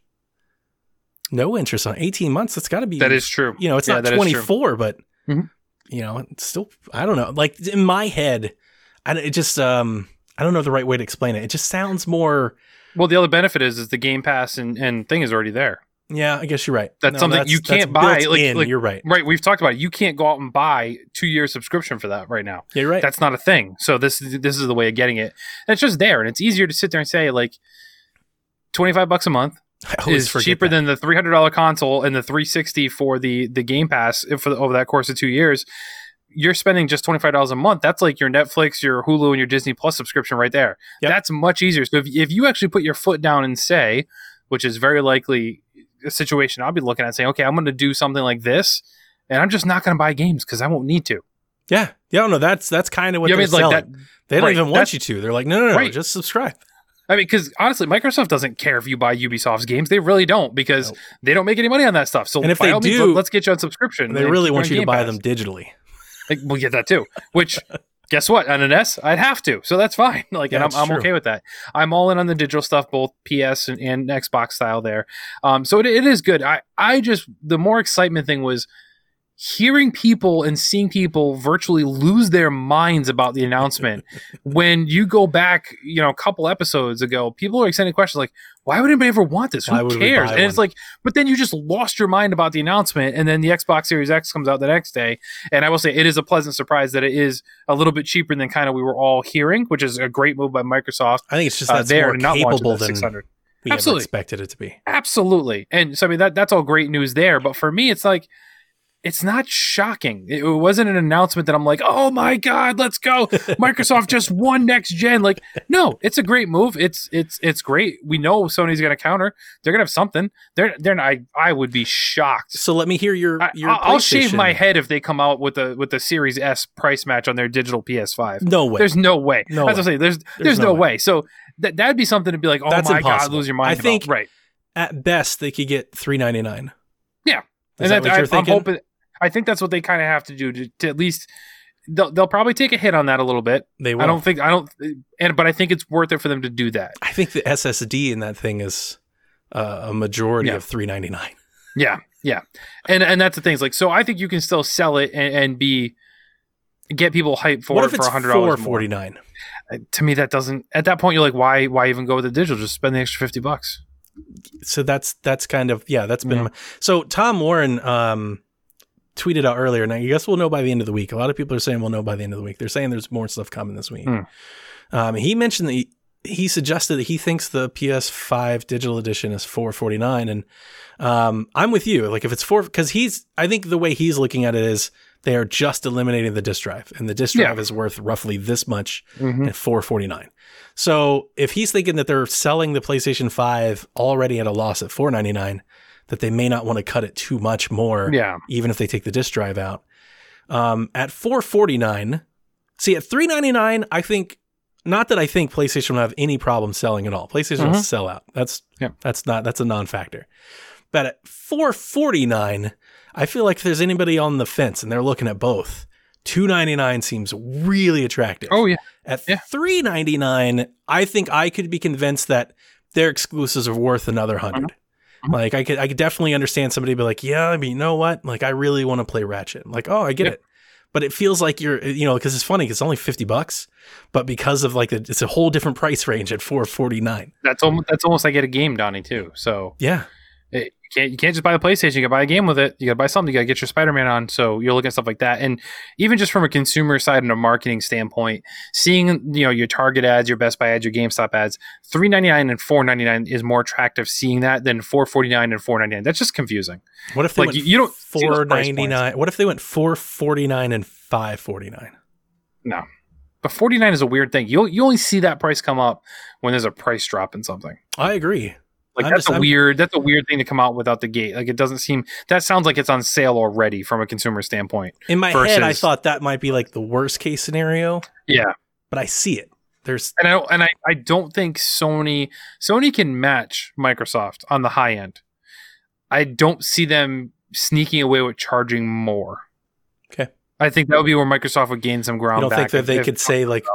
No interest on 18 months. That's got to be that is true. you know, it's Yeah, not that is true. 24, but Mhm. you know, it's still, I don't know. Like in my head, I, it just, um, I don't know the right way to explain it. It just sounds more, Well, the other benefit is is the Game Pass and, and thing is already there. yeah, I guess you're right. That's something you can't buy, like- like- you're right. Right. We've talked about it. You can't go out and buy two year subscription for that right now. You're right. That's not a thing. So this this is the way of getting it. And it's just there, and it's easier to sit there and say like. 25 bucks a month I always is cheaper that. than the $300 console and the 360 for the the Game Pass for the, over that course of 2 years. You're spending just $25 a month. That's like your Netflix, your Hulu and your Disney Plus subscription right there. Yep. That's much easier. So if if you actually put your foot down and say, which is very likely a situation I'll be looking at saying, "Okay, I'm going to do something like this." And I'm just not going to buy games because I won't need to. yeah. Yeah. No, that's, that's kind of what You they're mean? selling. Like that, they don't right, even want you to. They're like, no, no, no, Right. just subscribe. I mean, because honestly, Microsoft doesn't care if you buy Ubisoft's games. They really don't because Nope. they don't make any money on that stuff. So And if they means, do, let, us get you on subscription. They really want you to buy Pass. them digitally. Like, we'll get that too. Which, guess what? On an S, I'd have to. So that's fine. Like, and I'm, I'm okay with that. I'm all in on the digital stuff, both PS and, and Xbox style there. Um, so it, it is good. I, I just the more excitement thing was hearing people and seeing people virtually lose their minds about the announcement. when you go back, you know, a couple episodes ago, people are sending questions like, "Why would anybody ever want this? Why Who cares?" And it's like, but then you just lost your mind about the announcement, and then the Xbox Series X comes out the next day. And I will say, it is a pleasant surprise that it is a little bit cheaper than kind of we were all hearing, which is a great move by Microsoft. I think it's just Uh, that's there more not capable than 600. we Absolutely. expected it to be. Absolutely. And so I mean that that's all great news there. But for me, it's like it's not shocking. It, wasn't an announcement that I'm like, oh my god, let's go! Microsoft just won next gen. Like, no, it's a great move. It's it's it's great. We know Sony's going to counter. They're going to have something. They're they're. Not, I I would be shocked. So let me hear your I, your. I'll shave my head if they come out with the with the Series S price match on their digital PS5. No way. There's no way. No As I say, there's there's, no, no way. So that that'd be something to be like, oh That's my god, lose your mind. I about. think- right. At best, they could get three ninety nine. Yeah. Is and that that, I, I'm hoping. I think that's what they kind of have to do to, to at least. They'll, they'll probably take a hit on that a little bit. They will. I don't think I don't, and but I think it's worth it for them to do that. I think the SSD in that thing is uh, a majority Yeah. of three ninety nine. Yeah, yeah, and and that's the thing. It's like so. I think you can still sell it and, and be get people hyped for What it for it's hundred four dollars forty nine? To me, that doesn't. At that point, you're like, why why even go with the digital? Just spend the extra fifty bucks. So that's that's kind of yeah. That's been Yeah. my- so. Tom Warren um, tweeted out earlier, and I guess we'll know by the end of the week. A lot of people are saying we'll know by the end of the week. They're saying there's more stuff coming this week. Hmm. Um, he mentioned that he, he suggested that he thinks the PS5 digital edition is 449, and um, I'm with you. Like if it's four, because he's I think the way he's looking at it is they are just eliminating the disk drive, and the disk Yeah. drive is worth roughly this much Mm-hmm. at 449. So if he's thinking that they're selling the PlayStation 5 already at a loss at 499, that they may not want to cut it too much more, Yeah, even if they take the disk drive out. Um, at 449, see at 399, I think not that I think PlayStation will have any problem selling at all. PlayStation will Mhm. sell out. That's Yeah. that's not that's a non-factor. But at 449, I feel like if there's anybody on the fence and they're looking at both, 299 seems really attractive. Oh yeah. At Yeah. three ninety nine, I think I could be convinced that their exclusives are worth another 100 Mhm. Mm-hmm. Like I could, I could definitely understand somebody be like, yeah, I mean, you know what? Like I really want to play Ratchet. like, oh, I get Yeah. it. But it feels like you're, you know, because it's funny. 'cause It's only fifty bucks, but because of like, the, it's a whole different price range at four forty nine. That's almost that's almost like get a game, Donnie, too. So Yeah, can't you can't just buy the PlayStation. You got to buy a game with it. You got to buy something. You got to get your Spider Man on. So you're looking at stuff like that, and even just from a consumer side and a marketing standpoint, seeing you know your Target ads, your Best Buy ads, your GameStop ads, three ninety nine and four ninety nine is more attractive. Seeing that than four forty nine and four ninety nine. That's just confusing. What if they Like, went you- you don't four ninety nine? What if they went four forty nine and five forty nine? No, but forty nine is a weird thing. You you only see that price come up when there's a price drop in something. I agree. Like I'm that's just- a I'm- weird that's a weird thing to come out without the gate. Like it doesn't seem that sounds like it's on sale already from a consumer standpoint. In my head, I thought that might be like the worst case scenario, Yeah. but I see it. There's And I don't, and I, I don't think Sony Sony can match Microsoft on the high end. I don't see them sneaking away with charging more. Okay. I think that would be where Microsoft would gain some ground. you don't think that if- they if could say like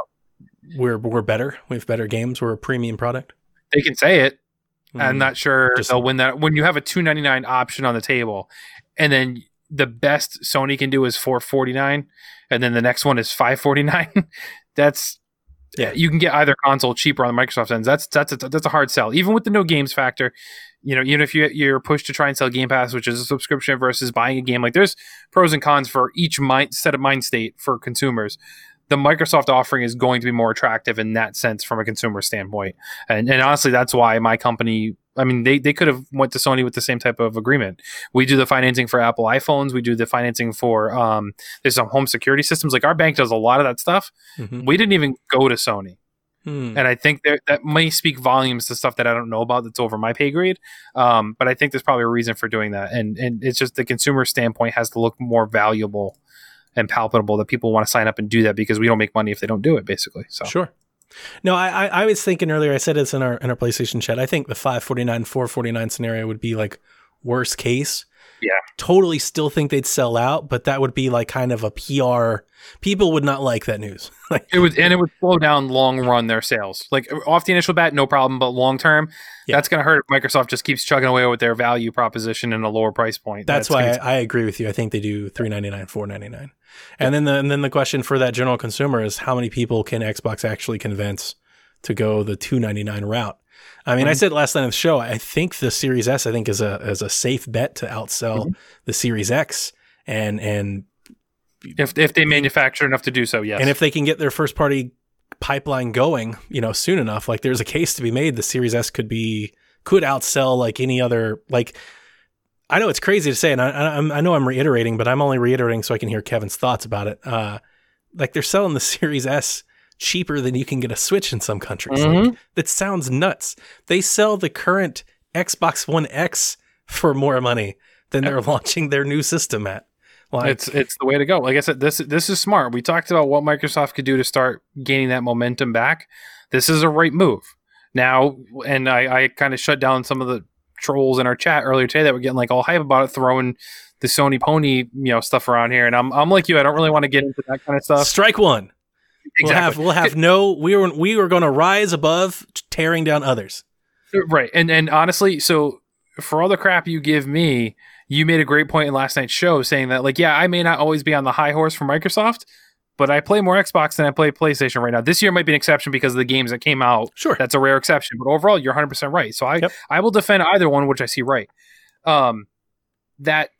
we're we're better, we have better games, we're a premium product. they can say it. I'm Mm. not sure Just- they'll win that. When you have a 299 option on the table, and then the best Sony can do is 449, and then the next one is 549. that's Yeah. you can get either console cheaper on the Microsoft ends. That's that's a, that's a hard sell. Even with the no games factor, you know, even if you you're pushed to try and sell Game Pass, which is a subscription versus buying a game, like there's pros and cons for each mind set of mind state for consumers. The Microsoft offering is going to be more attractive in that sense from a consumer standpoint. And, and honestly, that's why my company. I mean, they, they could have went to Sony with the same type of agreement. We do the financing for Apple iPhones. We do the financing for um, there's some home security systems. Like our bank does a lot of that stuff. Mhm. We didn't even go to Sony, Hmm. and I think that that may speak volumes to stuff that I don't know about that's over my pay grade. Um, but I think there's probably a reason for doing that, and and it's just the consumer standpoint has to look more valuable and palpable that people want to sign up and do that because we don't make money if they don't do it, basically. So Sure. No, I, I was thinking earlier. I said this in our in our PlayStation chat. I think the 549, 449 scenario would be like worst case. Yeah. Totally still think they'd sell out, but that would be like kind of a PR. People would not like that news. like It would and it would slow down long run their sales. Like off the initial bat, no problem, but long term, Yeah. that's going to hurt if Microsoft just keeps chugging away with their value proposition and a lower price point. that's why I, I agree with you. I think they do 399, 499. And then the and then the question for that general consumer is how many people can Xbox actually convince to go the 299 route? I mean, I Mhm. said last night on the show, I think the Series S I think is a is a safe bet to outsell Mhm. the Series X and and if if they manufacture enough to do so, yes. And if they can get their first party pipeline going, you know, soon enough, like there's a case to be made. The Series S could be could outsell like any other. Like I know it's crazy to say, and I, I, I know I'm reiterating, but I'm only reiterating so I can hear Kevin's thoughts about it. Uh, like they're selling the Series S cheaper than you can get a Switch in some countries. Like, Mhm. that sounds nuts. They sell the current Xbox One X for more money than they're launching their new system at. Like, it's it's the way to go. Like I said, this this is smart. We talked about what Microsoft could do to start gaining that momentum back. This is a right move. Now, and I, I kind of shut down some of the trolls in our chat earlier today that were getting like all hype about it, throwing the Sony pony, you know, stuff around here. And I'm I'm like you, I don't really want to get into that kind of stuff. strike one. We'll have we'll have no we were we were going to rise above tearing down others. Right. And and honestly, so for all the crap you give me, you made a great point in last night's show saying that like, yeah, I may not always be on the high horse for Microsoft, but I play more Xbox than I play PlayStation right now. This year might be an exception because of the games that came out. Sure. That's a rare exception, but overall you're 100% right. So I Yep. I will defend either one which I see right. Um that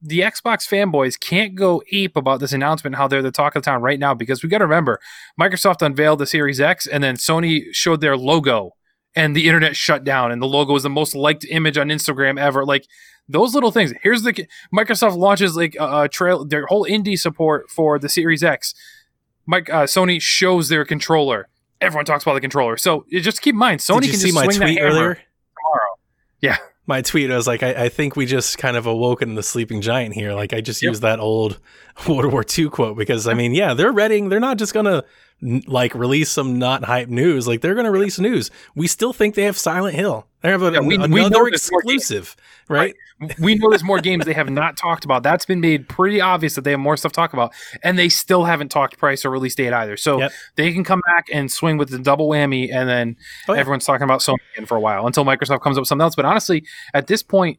the Xbox fanboys can't go ape about this announcement how they're the talk of the town right now because we got to remember Microsoft unveiled the Series X and then Sony showed their logo and the internet shut down and the logo was the most liked image on Instagram ever. Like those little things. Here's the Microsoft launches like a, a trail their whole indie support for the Series X. Mike uh, Sony shows their controller. Everyone talks about the controller. So just keep in mind Sony Did you can see just my swing tweet earlier? tomorrow. Yeah My tweet I was like, I, I think we just kind of awoken the sleeping giant here. Like I just Yep. used that old World War II quote because I mean, yeah, they're reading. They're not just gonna n- like release some not hype news. Like they're gonna release news. We still think they have Silent Hill. They have a, Yeah, we- we another know there's more exclusive, right? we know there's more games they have not talked about. That's been made pretty obvious that they have more stuff to talk about, and they still haven't talked price or release date either. So Yep. they can come back and swing with the double whammy, and then Oh, yeah. everyone's talking about Sony again for a while until Microsoft comes up with something else. But honestly, at this point,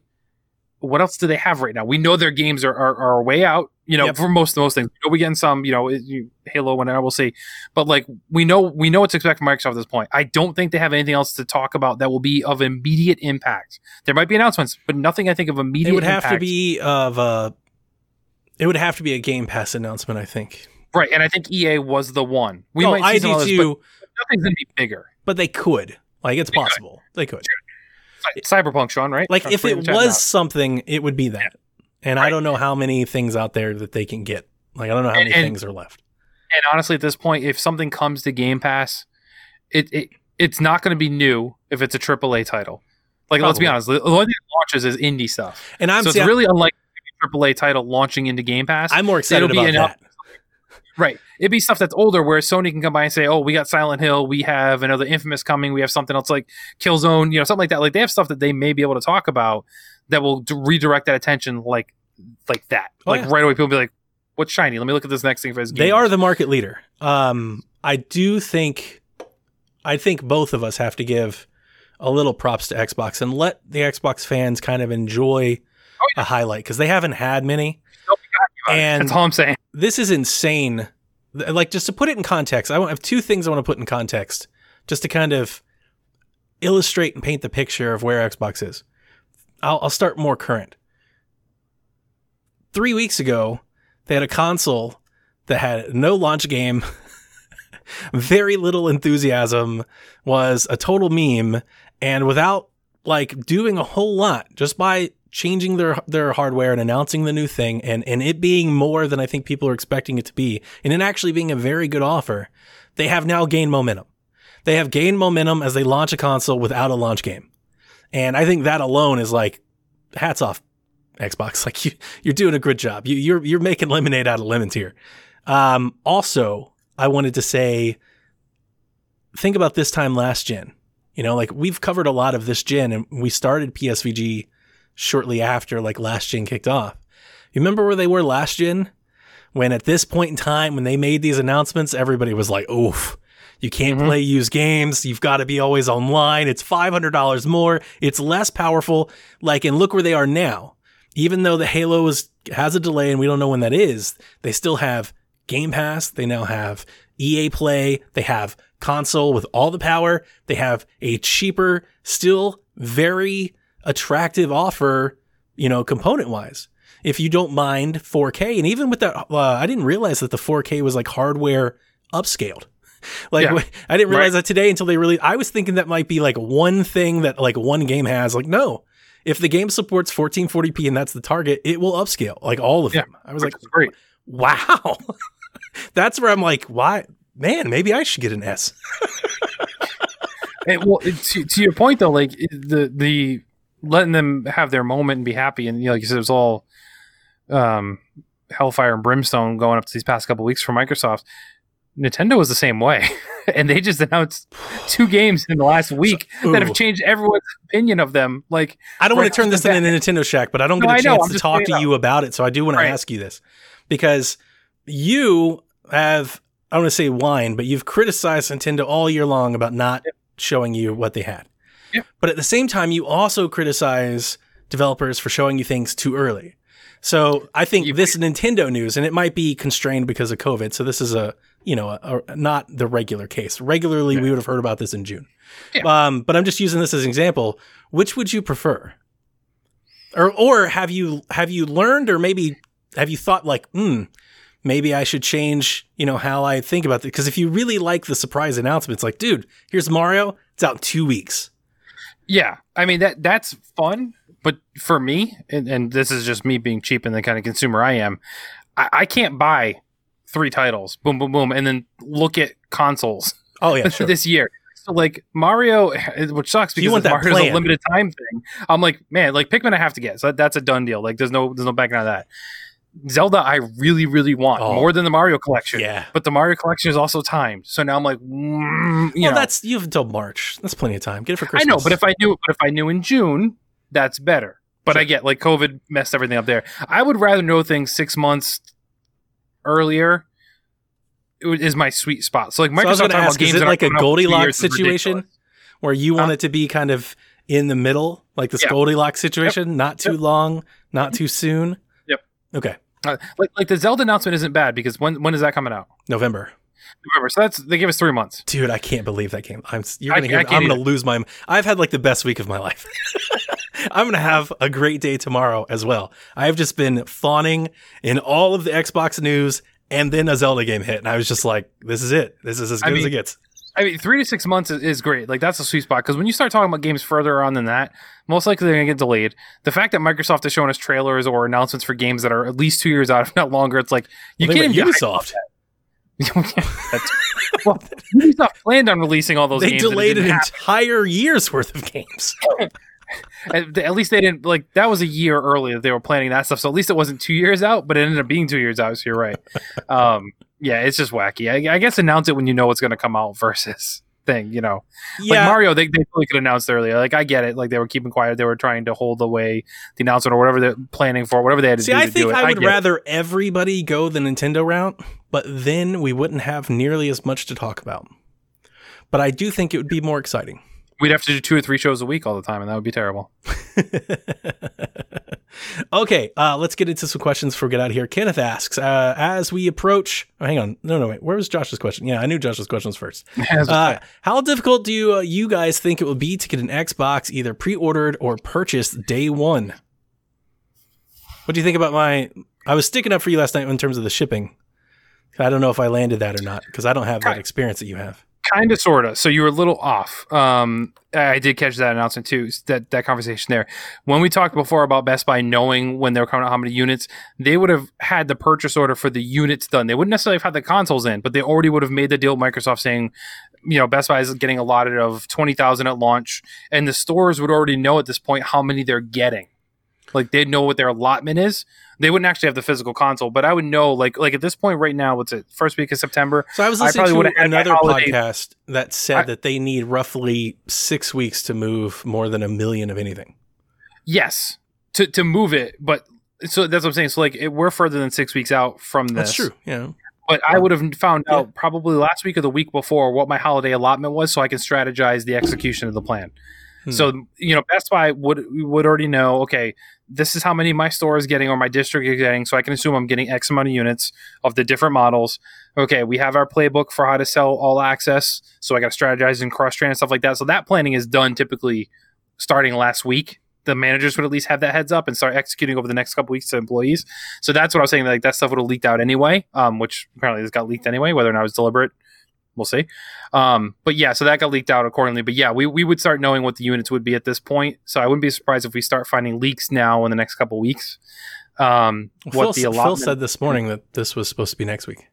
what else do they have right now? We know their games are are, are way out. You know, Yep. for most of those things, we getting some. You know, you, Halo, whatever we'll see. But like we know, we know what to expect from Microsoft at this point. I don't think they have anything else to talk about that will be of immediate impact. There might be announcements, but nothing I think of immediate. It would have to be of a. It would have to be a Game Pass announcement, I think. right, and I think EA was the one. We oh, might I see some do too, but nothing's gonna be bigger. but they could. Like it's possible. They could. Cyberpunk, Sean, right? Like I'm if it was now. something, it would be that. And I don't know how many things out there that they can get. Like I don't know how And- many and- things are left. and honestly, at this point, if something comes to Game Pass, it, it it's not going to be new if it's a AAA title. Like, let's be honest, the only thing that launches is indie stuff. And I'm so see, it's really unlike a AAA title launching into Game Pass. I'm more excited it'll be about an that. Right. It'd be stuff that's older where Sony can come by and say, "Oh, we got Silent Hill, we have another Infamous coming, we have something else like Killzone, you know, something like that." Like they have stuff that they may be able to talk about that will d- redirect that attention, like like that. Oh, like yeah. right away, people be like, "What's shiny? Let me look at this next thing for his." They are the market leader. Um, I do think, I think both of us have to give a little props to Xbox and let the Xbox fans kind of enjoy Oh, a highlight because they haven't had many. And That's all I'm saying. This is insane. Like just to put it in context, I have two things I want to put in context, just to kind of illustrate and paint the picture of where Xbox is. I'll, I'll start more current. Three weeks ago, they had a console that had no launch game, very little enthusiasm, was a total meme, and without like doing a whole lot, just by changing their their hardware and announcing the new thing and and it being more than I think people are expecting it to be and it actually being a very good offer, they have now gained momentum. They have gained momentum as they launch a console without a launch game. And I think that alone is like hats off Xbox. Like you you're doing a good job. You you're you're making lemonade out of lemons here. Um also, I wanted to say think about this time last gen. You know, like we've covered a lot of this gen and we started PSVG shortly after like last gen kicked off. You remember where they were last gen? When at this point in time, when they made these announcements, everybody was like, oof, you can't Mhm. play used games. You've got to be always online. It's $500 more. It's less powerful. Like, and look where they are now. Even though the Halo is, has a delay and we don't know when that is, they still have Game Pass. They now have EA Play. They have console with all the power. They have a cheaper, still very attractive offer, you know, component wise. If you don't mind 4K, and even with that, uh, I didn't realize that the 4K was like hardware upscaled. Like Yeah. I didn't realize Right. that today until they really. I was thinking that might be like one thing that like one game has. Like no, if the game supports 1440p and that's the target, it will upscale like all of Yeah, them. I was like, great. wow, that's where I'm like, why, man? Maybe I should get an S. And, well, to, to your point though, like the the letting them have their moment and be happy, and you know, like you said, it was all um, hellfire and brimstone going up to these past couple weeks for Microsoft. Nintendo was the same way, and they just announced two games in the last week Ooh. that have changed everyone's opinion of them. Like, I don't want to turn this into a Nintendo Shack, but I don't No, get a know, chance to talk to you about it. So I do want to ask you this because you have, I don't want to say wine, but you've criticized Nintendo all year long about not showing you what they had. Yep. But at the same time, you also criticize developers for showing you things too early. So I think You- this Nintendo news, and it might be constrained because of COVID. So this is a, you know, a, a- not the regular case. Regularly, we would have heard about this in June. Yeah. Um, but I'm just using this as an example. Which would you prefer? Or, or have you have you learned, or maybe have you thought like, hmm, maybe I should change, you know, how I think about it? Because if you really like the surprise announcements, like, dude, here's Mario. It's out in two weeks. Yeah, I mean that that's fun, but for me, and, and this is just me being cheap and the kind of consumer I am, I, I can't buy three titles, boom, boom, boom, and then look at consoles. Oh yeah, sure. this year. So like Mario, which sucks You because want Mario's plan. a limited time thing. I'm like, man, like Pikmin, I have to get. So that's a done deal. Like there's no there's no backing out of that. Zelda, I really really want Oh. more than the Mario collection. Yeah. But the Mario collection is also timed. So now I'm like, mm, you well, know, that's you have until March. That's plenty of time. Get it for Christmas. I know. But if I knew, but if I knew in June, that's better. But I get like COVID messed everything up there. I would rather know things six months earlier. it Is my sweet spot. So like So I Microsoft was talking gonna about ask, is it like a coming out in two Goldilocks situation? where you want Huh? it to be kind of in the middle, like the Yeah. Goldilocks situation, not too Yep. long, not too soon. Okay. Uh, like like the Zelda announcement isn't bad because when when is that coming out? November. November. So that's they gave us three months. Dude, I can't believe that came. I'm you're gonna hear, I I'm gonna lose my I've had like the best week of my life. I'm gonna have a great day tomorrow as well. I've just been fawning in all of the Xbox news and then a Zelda game hit. And I was just like, this is it. This is as I good as it gets. I mean, three to six months is, is great. Like that's a sweet spot because when you start talking about games further on than that, most likely they're gonna get delayed. The fact that Microsoft is showing us trailers or announcements for games that are at least two years out, if not longer, it's like you Well, can't went even get Ubisoft. Well, Ubisoft planned on releasing all those They delayed an happen. entire year's worth of games. At least they didn't like that was a year that they were planning that stuff. So at least it wasn't two years out, but it ended up being two years out. So you're right. um, yeah, it's just wacky. I, I guess announce it when you know what's going to come out versus thing. You know, like Mario, they they really could announce earlier. Like I get it. Like they were keeping quiet. They were trying to hold away the announcement or whatever they're planning for, whatever they had to See, do I to think do it. I would it. rather everybody go the Nintendo route, but then we wouldn't have nearly as much to talk about. But I do think it would be more exciting. We'd have to do two or three shows a week all the time, and that would be terrible. okay, uh, let's get into some questions before we get out of here. Kenneth asks, uh, as we approach, oh, hang on, no, no, wait, where was Josh's question? Yeah, I knew Josh's question was first. Uh, how difficult do you, uh, you guys think it would be to get an Xbox either pre-ordered or purchased day one? What do you think about my? I was sticking up for you last night in terms of the shipping. I don't know if I landed that or not because I don't have that experience that you have. Kind of sort of so you were a little off. Um i did catch that announcement too that that conversation there. When we talked before about best buy knowing when they were coming out how many units they would have had the purchase order for the units done. They wouldn't necessarily have had the consoles in but they already would have made the deal with microsoft saying you know best buy is getting allotted of 20000 at launch and the stores would already know at this point how many they're getting Like they'd know what their allotment is. They wouldn't actually have the physical console, but I would know like like at this point right now, what's it? First week of September. So I was I listening probably to would've had my another podcast that said I- that they need roughly six weeks to move more than a million of anything. Yes, to to move it, but so that's what I'm saying. So like it, we're further than six weeks out from this. That's true. Yeah. But I um, would have found Yeah. out probably last week or the week before what my holiday allotment was, so I can strategize the execution of the plan. Hmm. So you know, Best Buy would would already know. Okay, this is how many my store is getting or my district is getting, so I can assume I'm getting X amount of units of the different models. Okay, we have our playbook for how to sell all access, so I got to strategize and cross train and stuff like that. So that planning is done typically starting last week. The managers would at least have that heads up and start executing over the next couple weeks to employees. So that's what I was saying. Like that stuff would have leaked out anyway, um, which apparently this got leaked anyway. Whether or not it was deliberate, we'll see. Um, but yeah, so that got leaked out accordingly. But yeah, we, we would start knowing what the units would be at this point. So I wouldn't be surprised if we start finding leaks now in the next couple weeks. Um, Well, what Phil, the Phil said this morning that this was supposed to be next week.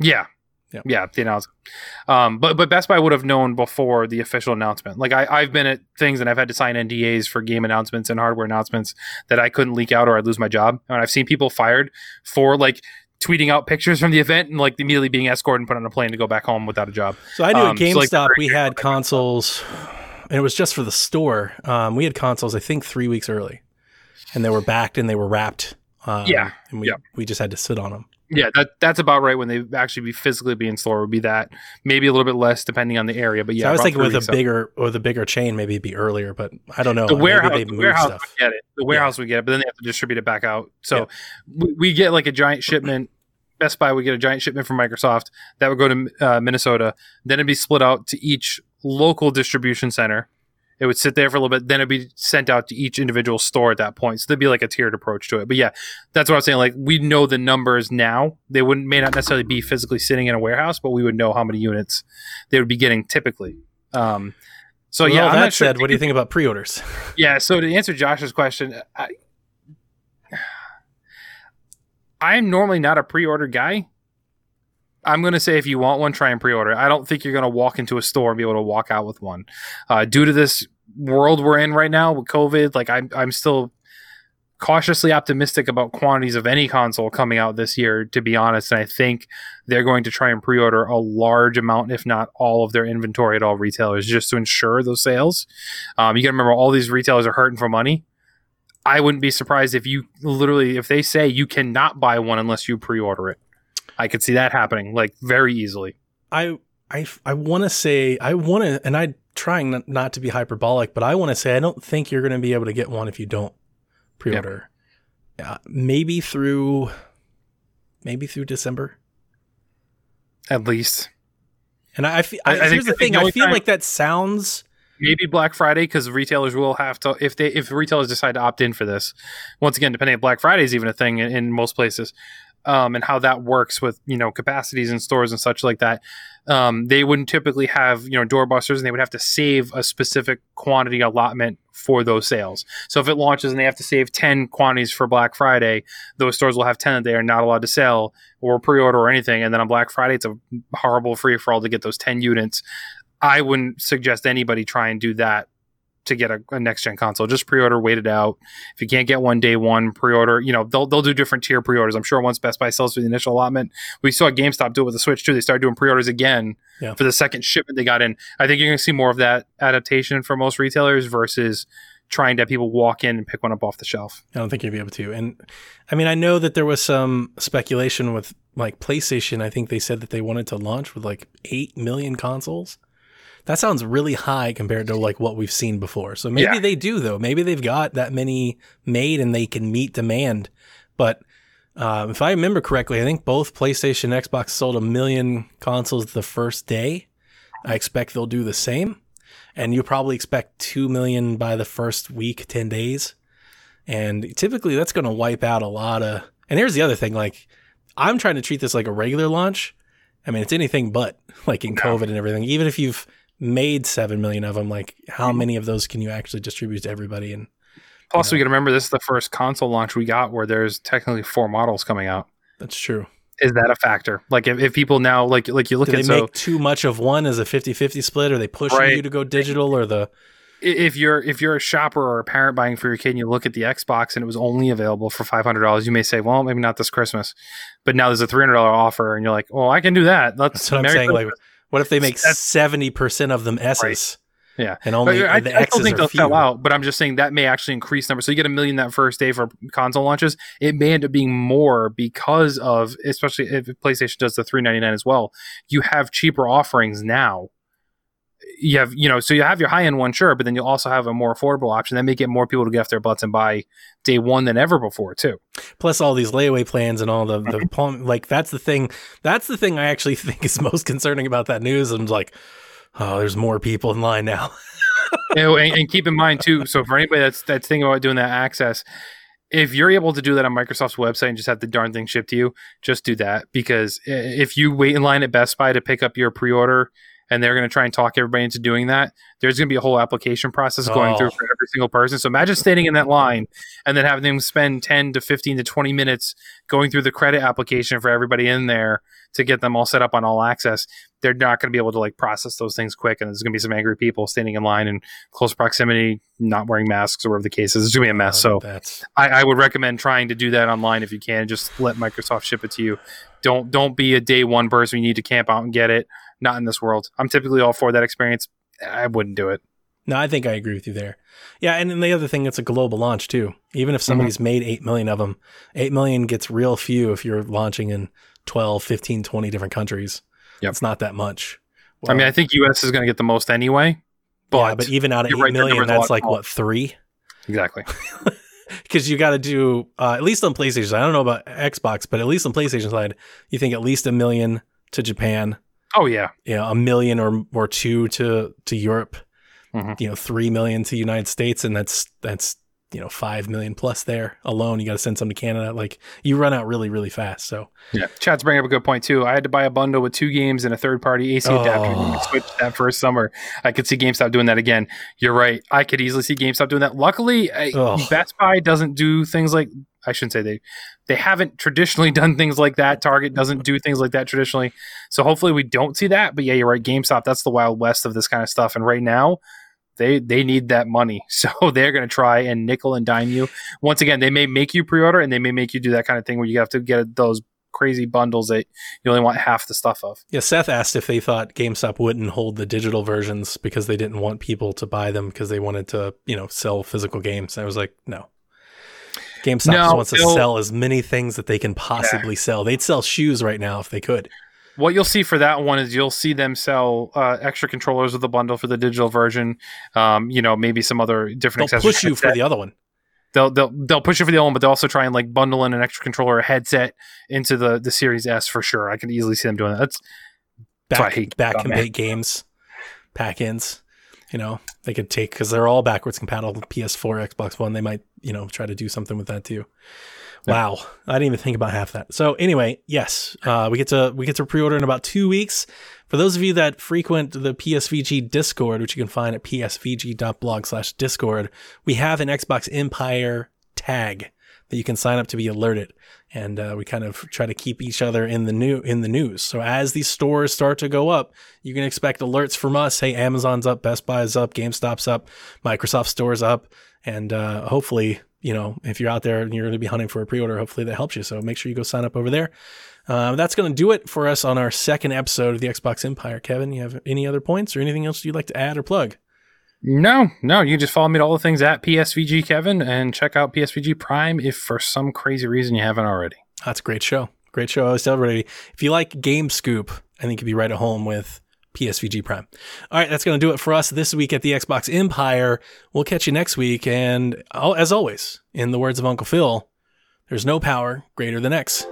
Yeah. Yeah. Yeah, the announcement. Um, but but Best Buy would have known before the official announcement. Like I, I've been at things and I've had to sign NDAs for game announcements and hardware announcements that I couldn't leak out or I'd lose my job. And I've seen people fired for like tweeting out pictures from the event and like immediately being escorted and put on a plane to go back home without a job. So I knew Um, at so, like, we had consoles, and it was just for the store. Um, we had consoles, I think, three weeks early, and they were backed and they were wrapped. Um, Yeah, and we yeah. we just had to sit on them. Yeah, that that's about right when they actually be physically being slower, would be that maybe a little bit less depending on the area. But yeah, so I was thinking with a bigger with a bigger chain, maybe it'd be earlier, but I don't know. the Maybe warehouse, the warehouse stuff. would get it. The warehouse would get it, but then they have to distribute it back out. So we, we get like a giant shipment. Best Buy would get a giant shipment from Microsoft that would go to uh, Minnesota. Then it'd be split out to each local distribution center. It would sit there for a little bit. Then it'd be sent out to each individual store at that point. So there'd be like a tiered approach to it. But yeah, that's what I'm saying. Like we know the numbers now. They wouldn't may not necessarily be physically sitting in a warehouse, but we would know how many units they would be getting typically. Um, so With yeah, that sure. said, what do you think about pre-orders? Yeah, so to answer Josh's question, I, I'm normally not a pre-order guy. I'm going to say if you want one, try and pre-order. I don't think you're going to walk into a store and be able to walk out with one. Uh, due to this world we're in right now with COVID, like I'm, I'm still cautiously optimistic about quantities of any console coming out this year, to be honest. And I think they're going to try and pre-order a large amount, if not all of their inventory at all retailers, just to ensure those sales. Um, you got to remember, all these retailers are hurting for money. I wouldn't be surprised if you literally, if they say you cannot buy one unless you pre-order it. I could see that happening like very easily. I I I want to say I want to, and I'm trying not, not to be hyperbolic, but I want to say I don't think you're going to be able to get one if you don't pre-order. Yeah, maybe through maybe through December. At least And I, I, feel, I- I here's think- the thing: I feel time- like that sounds maybe Black Friday because retailers will have to if they if retailers decide to opt in for this. Once again, depending if Black Friday is even a thing in, in most places, um, and how that works with you know capacities in stores and such like that. Um, they wouldn't typically have you know doorbusters, and they would have to save a specific quantity allotment for those sales. So if it launches and they have to save ten quantities for Black Friday, those stores will have ten that they are not allowed to sell or pre-order or anything. And then on Black Friday, it's a horrible free for all to get those ten units. I wouldn't suggest anybody try and do that to get a, a next gen console. Just pre-order, wait it out. If you can't get one day one, pre-order. You know they'll they'll do different tier pre-orders. I'm sure once Best Buy sells for the initial allotment, we saw GameStop do it with the Switch too. They started doing pre-orders again Yeah. for the second shipment they got in. I think you're going to see more of that adaptation for most retailers versus trying to have people walk in and pick one up off the shelf. I don't think you'd be able to. And I mean, I know that there was some speculation with like PlayStation. I think they said that they wanted to launch with like 8 million consoles. That sounds really high compared to like what we've seen before. So maybe Yeah. they do though. Maybe they've got that many made and they can meet demand. But um, if I remember correctly, I think both PlayStation and Xbox sold a million consoles the first day. I expect they'll do the same. And you probably expect 2 million by the first week, 10 days. And typically that's going to wipe out a lot of. And here's the other thing like, I'm trying to treat this like a regular launch. I mean, it's anything but like in COVID and everything. Even if you've made 7 million of them, like, how mm-hmm. many of those can you actually distribute to everybody? And Plus, we Yeah. got to remember this is the first console launch we got where there's technically four models coming out. that's true. Is that a factor? Like if, if people now like like you look Do they at so make too much of one as a 50 50 split? or they push Right. you to go digital or the. if you're if you're a shopper or a parent buying for your kid and you look at the Xbox and it was only available for five hundred dollars, you may say, well, maybe not this Christmas, but now there's a three hundred dollar offer, and you're like, well, I can do that. Let's, That's what I'm saying. Like, Christmas. What if they make seventy percent of them S's? Yeah. and only I, I, the I X's don't think are they'll few. sell out, but I'm just saying that may actually increase numbers. So you get a million that first day for console launches. It may end up being more because of, especially if PlayStation does the 399 as well. You have cheaper offerings now. You have, you know, so you have your high end one, sure, but then you'll also have a more affordable option that may get more people to get off their butts and buy day one than ever before, too. Plus all these layaway plans and all the the palm, like that's the thing. That's the thing I actually think is most concerning about that news. I'm like, oh, there's more people in line now. you know, and, and keep in mind too. So for anybody that's that's thinking about doing that access, if you're able to do that on Microsoft's website and just have the darn thing shipped to you, just do that because if you wait in line at Best Buy to pick up your pre-order and they're going to try and talk everybody into doing that, there's going to be a whole application process going Oh. through for every single person. So imagine standing in that line and then having them spend 10 to 15 to 20 minutes going through the credit application for everybody in there to get them all set up on all access. They're not going to be able to like process those things quick, and there's going to be some angry people standing in line in close proximity, not wearing masks or whatever the case is. It's going to be a mess. So I, I would recommend trying to do that online if you can. Just let Microsoft ship it to you. Don't don't be a day one person. You need to camp out and get it. Not in this world. I'm typically all for that experience. I wouldn't do it. no, I think I agree with you there. Yeah, and then the other thing, it's a global launch too. Even if somebody's made eight million of them, eight million gets real few if you're launching in 12, 15, 20 different countries. Yep. It's not that much. I mean, I think US is going to get the most anyway. But, yeah, but even out of you're eight right, million, number's a lot that's like what three? exactly. because you got to do uh, at least on PlayStation. I don't know about Xbox, but at least on PlayStation side, you think at least a million to Japan, Oh yeah. you know, a million or or two to to Europe, Mhm. you know, three million to United States, and that's that's you know five million plus there alone. You got to send some to Canada. Like you run out really really fast. So Yeah, Chad's bringing up a good point too. I had to buy a bundle with two games and a third party AC adapter Oh. we switched that first summer. I could see GameStop doing that again. You're right. I could easily see GameStop doing that. Luckily, Ugh. Best Buy doesn't do things like I shouldn't say they they haven't traditionally done things like that. Target doesn't do things like that traditionally. So hopefully we don't see that. But yeah, you're right. GameStop that's the wild west of this kind of stuff. And right now. They, they need that money, so they're going to try and nickel and dime you. Once again, they may make you pre-order, and they may make you do that kind of thing where you have to get those crazy bundles that you only want half the stuff of. yeah, Seth asked if they thought GameStop wouldn't hold the digital versions because they didn't want people to buy them because they wanted to you know sell physical games. And I was like, no. GameStop No, just wants to sell as many things that they can possibly sell. They'd sell shoes right now if they could. What you'll see for that one is you'll see them sell uh, extra controllers with the bundle for the digital version. Um, you know, maybe some other different accessories. They'll push you for the other one. they'll they'll they'll push you for the other one, but they'll also try and like bundle in an extra controller, a headset into the the Series S for sure. I can easily see them doing that. That's That's Back hate back compat games, pack ins. You know, they could take because they're all backwards compatible. PS4, Xbox One. They might you know try to do something with that too. Wow, I didn't even think about half that. So anyway, yes, uh, we get to we get to pre-order in about two weeks. For those of you that frequent the PSVG Discord, which you can find at psvg.blog slash Discord, we have an Xbox Empire tag that you can sign up to be alerted, and uh, we kind of try to keep each other in the new in the news. So as these stores start to go up, you can expect alerts from us. Hey, Amazon's up, Best Buy's up, GameStop's up, Microsoft Store's up, and uh, hopefully, you know, if you're out there and you're going to be hunting for a pre-order, hopefully that helps you. So make sure you go sign up over there. Uh, that's going to do it for us on our second episode of the Xbox Empire. Kevin, you have any other points or anything else you'd like to add or plug? no, no. You can just follow me to all the things at PSVG Kevin and check out PSVG Prime if for some crazy reason you haven't already. That's a great show. Great show. I always tell everybody if you like Game Scoop, I think you'd be right at home with PSVG Prime. All right, that's going to do it for us this week at the Xbox Empire. We'll catch you next week. And oh, as always, in the words of Uncle Phil, there's no power greater than X.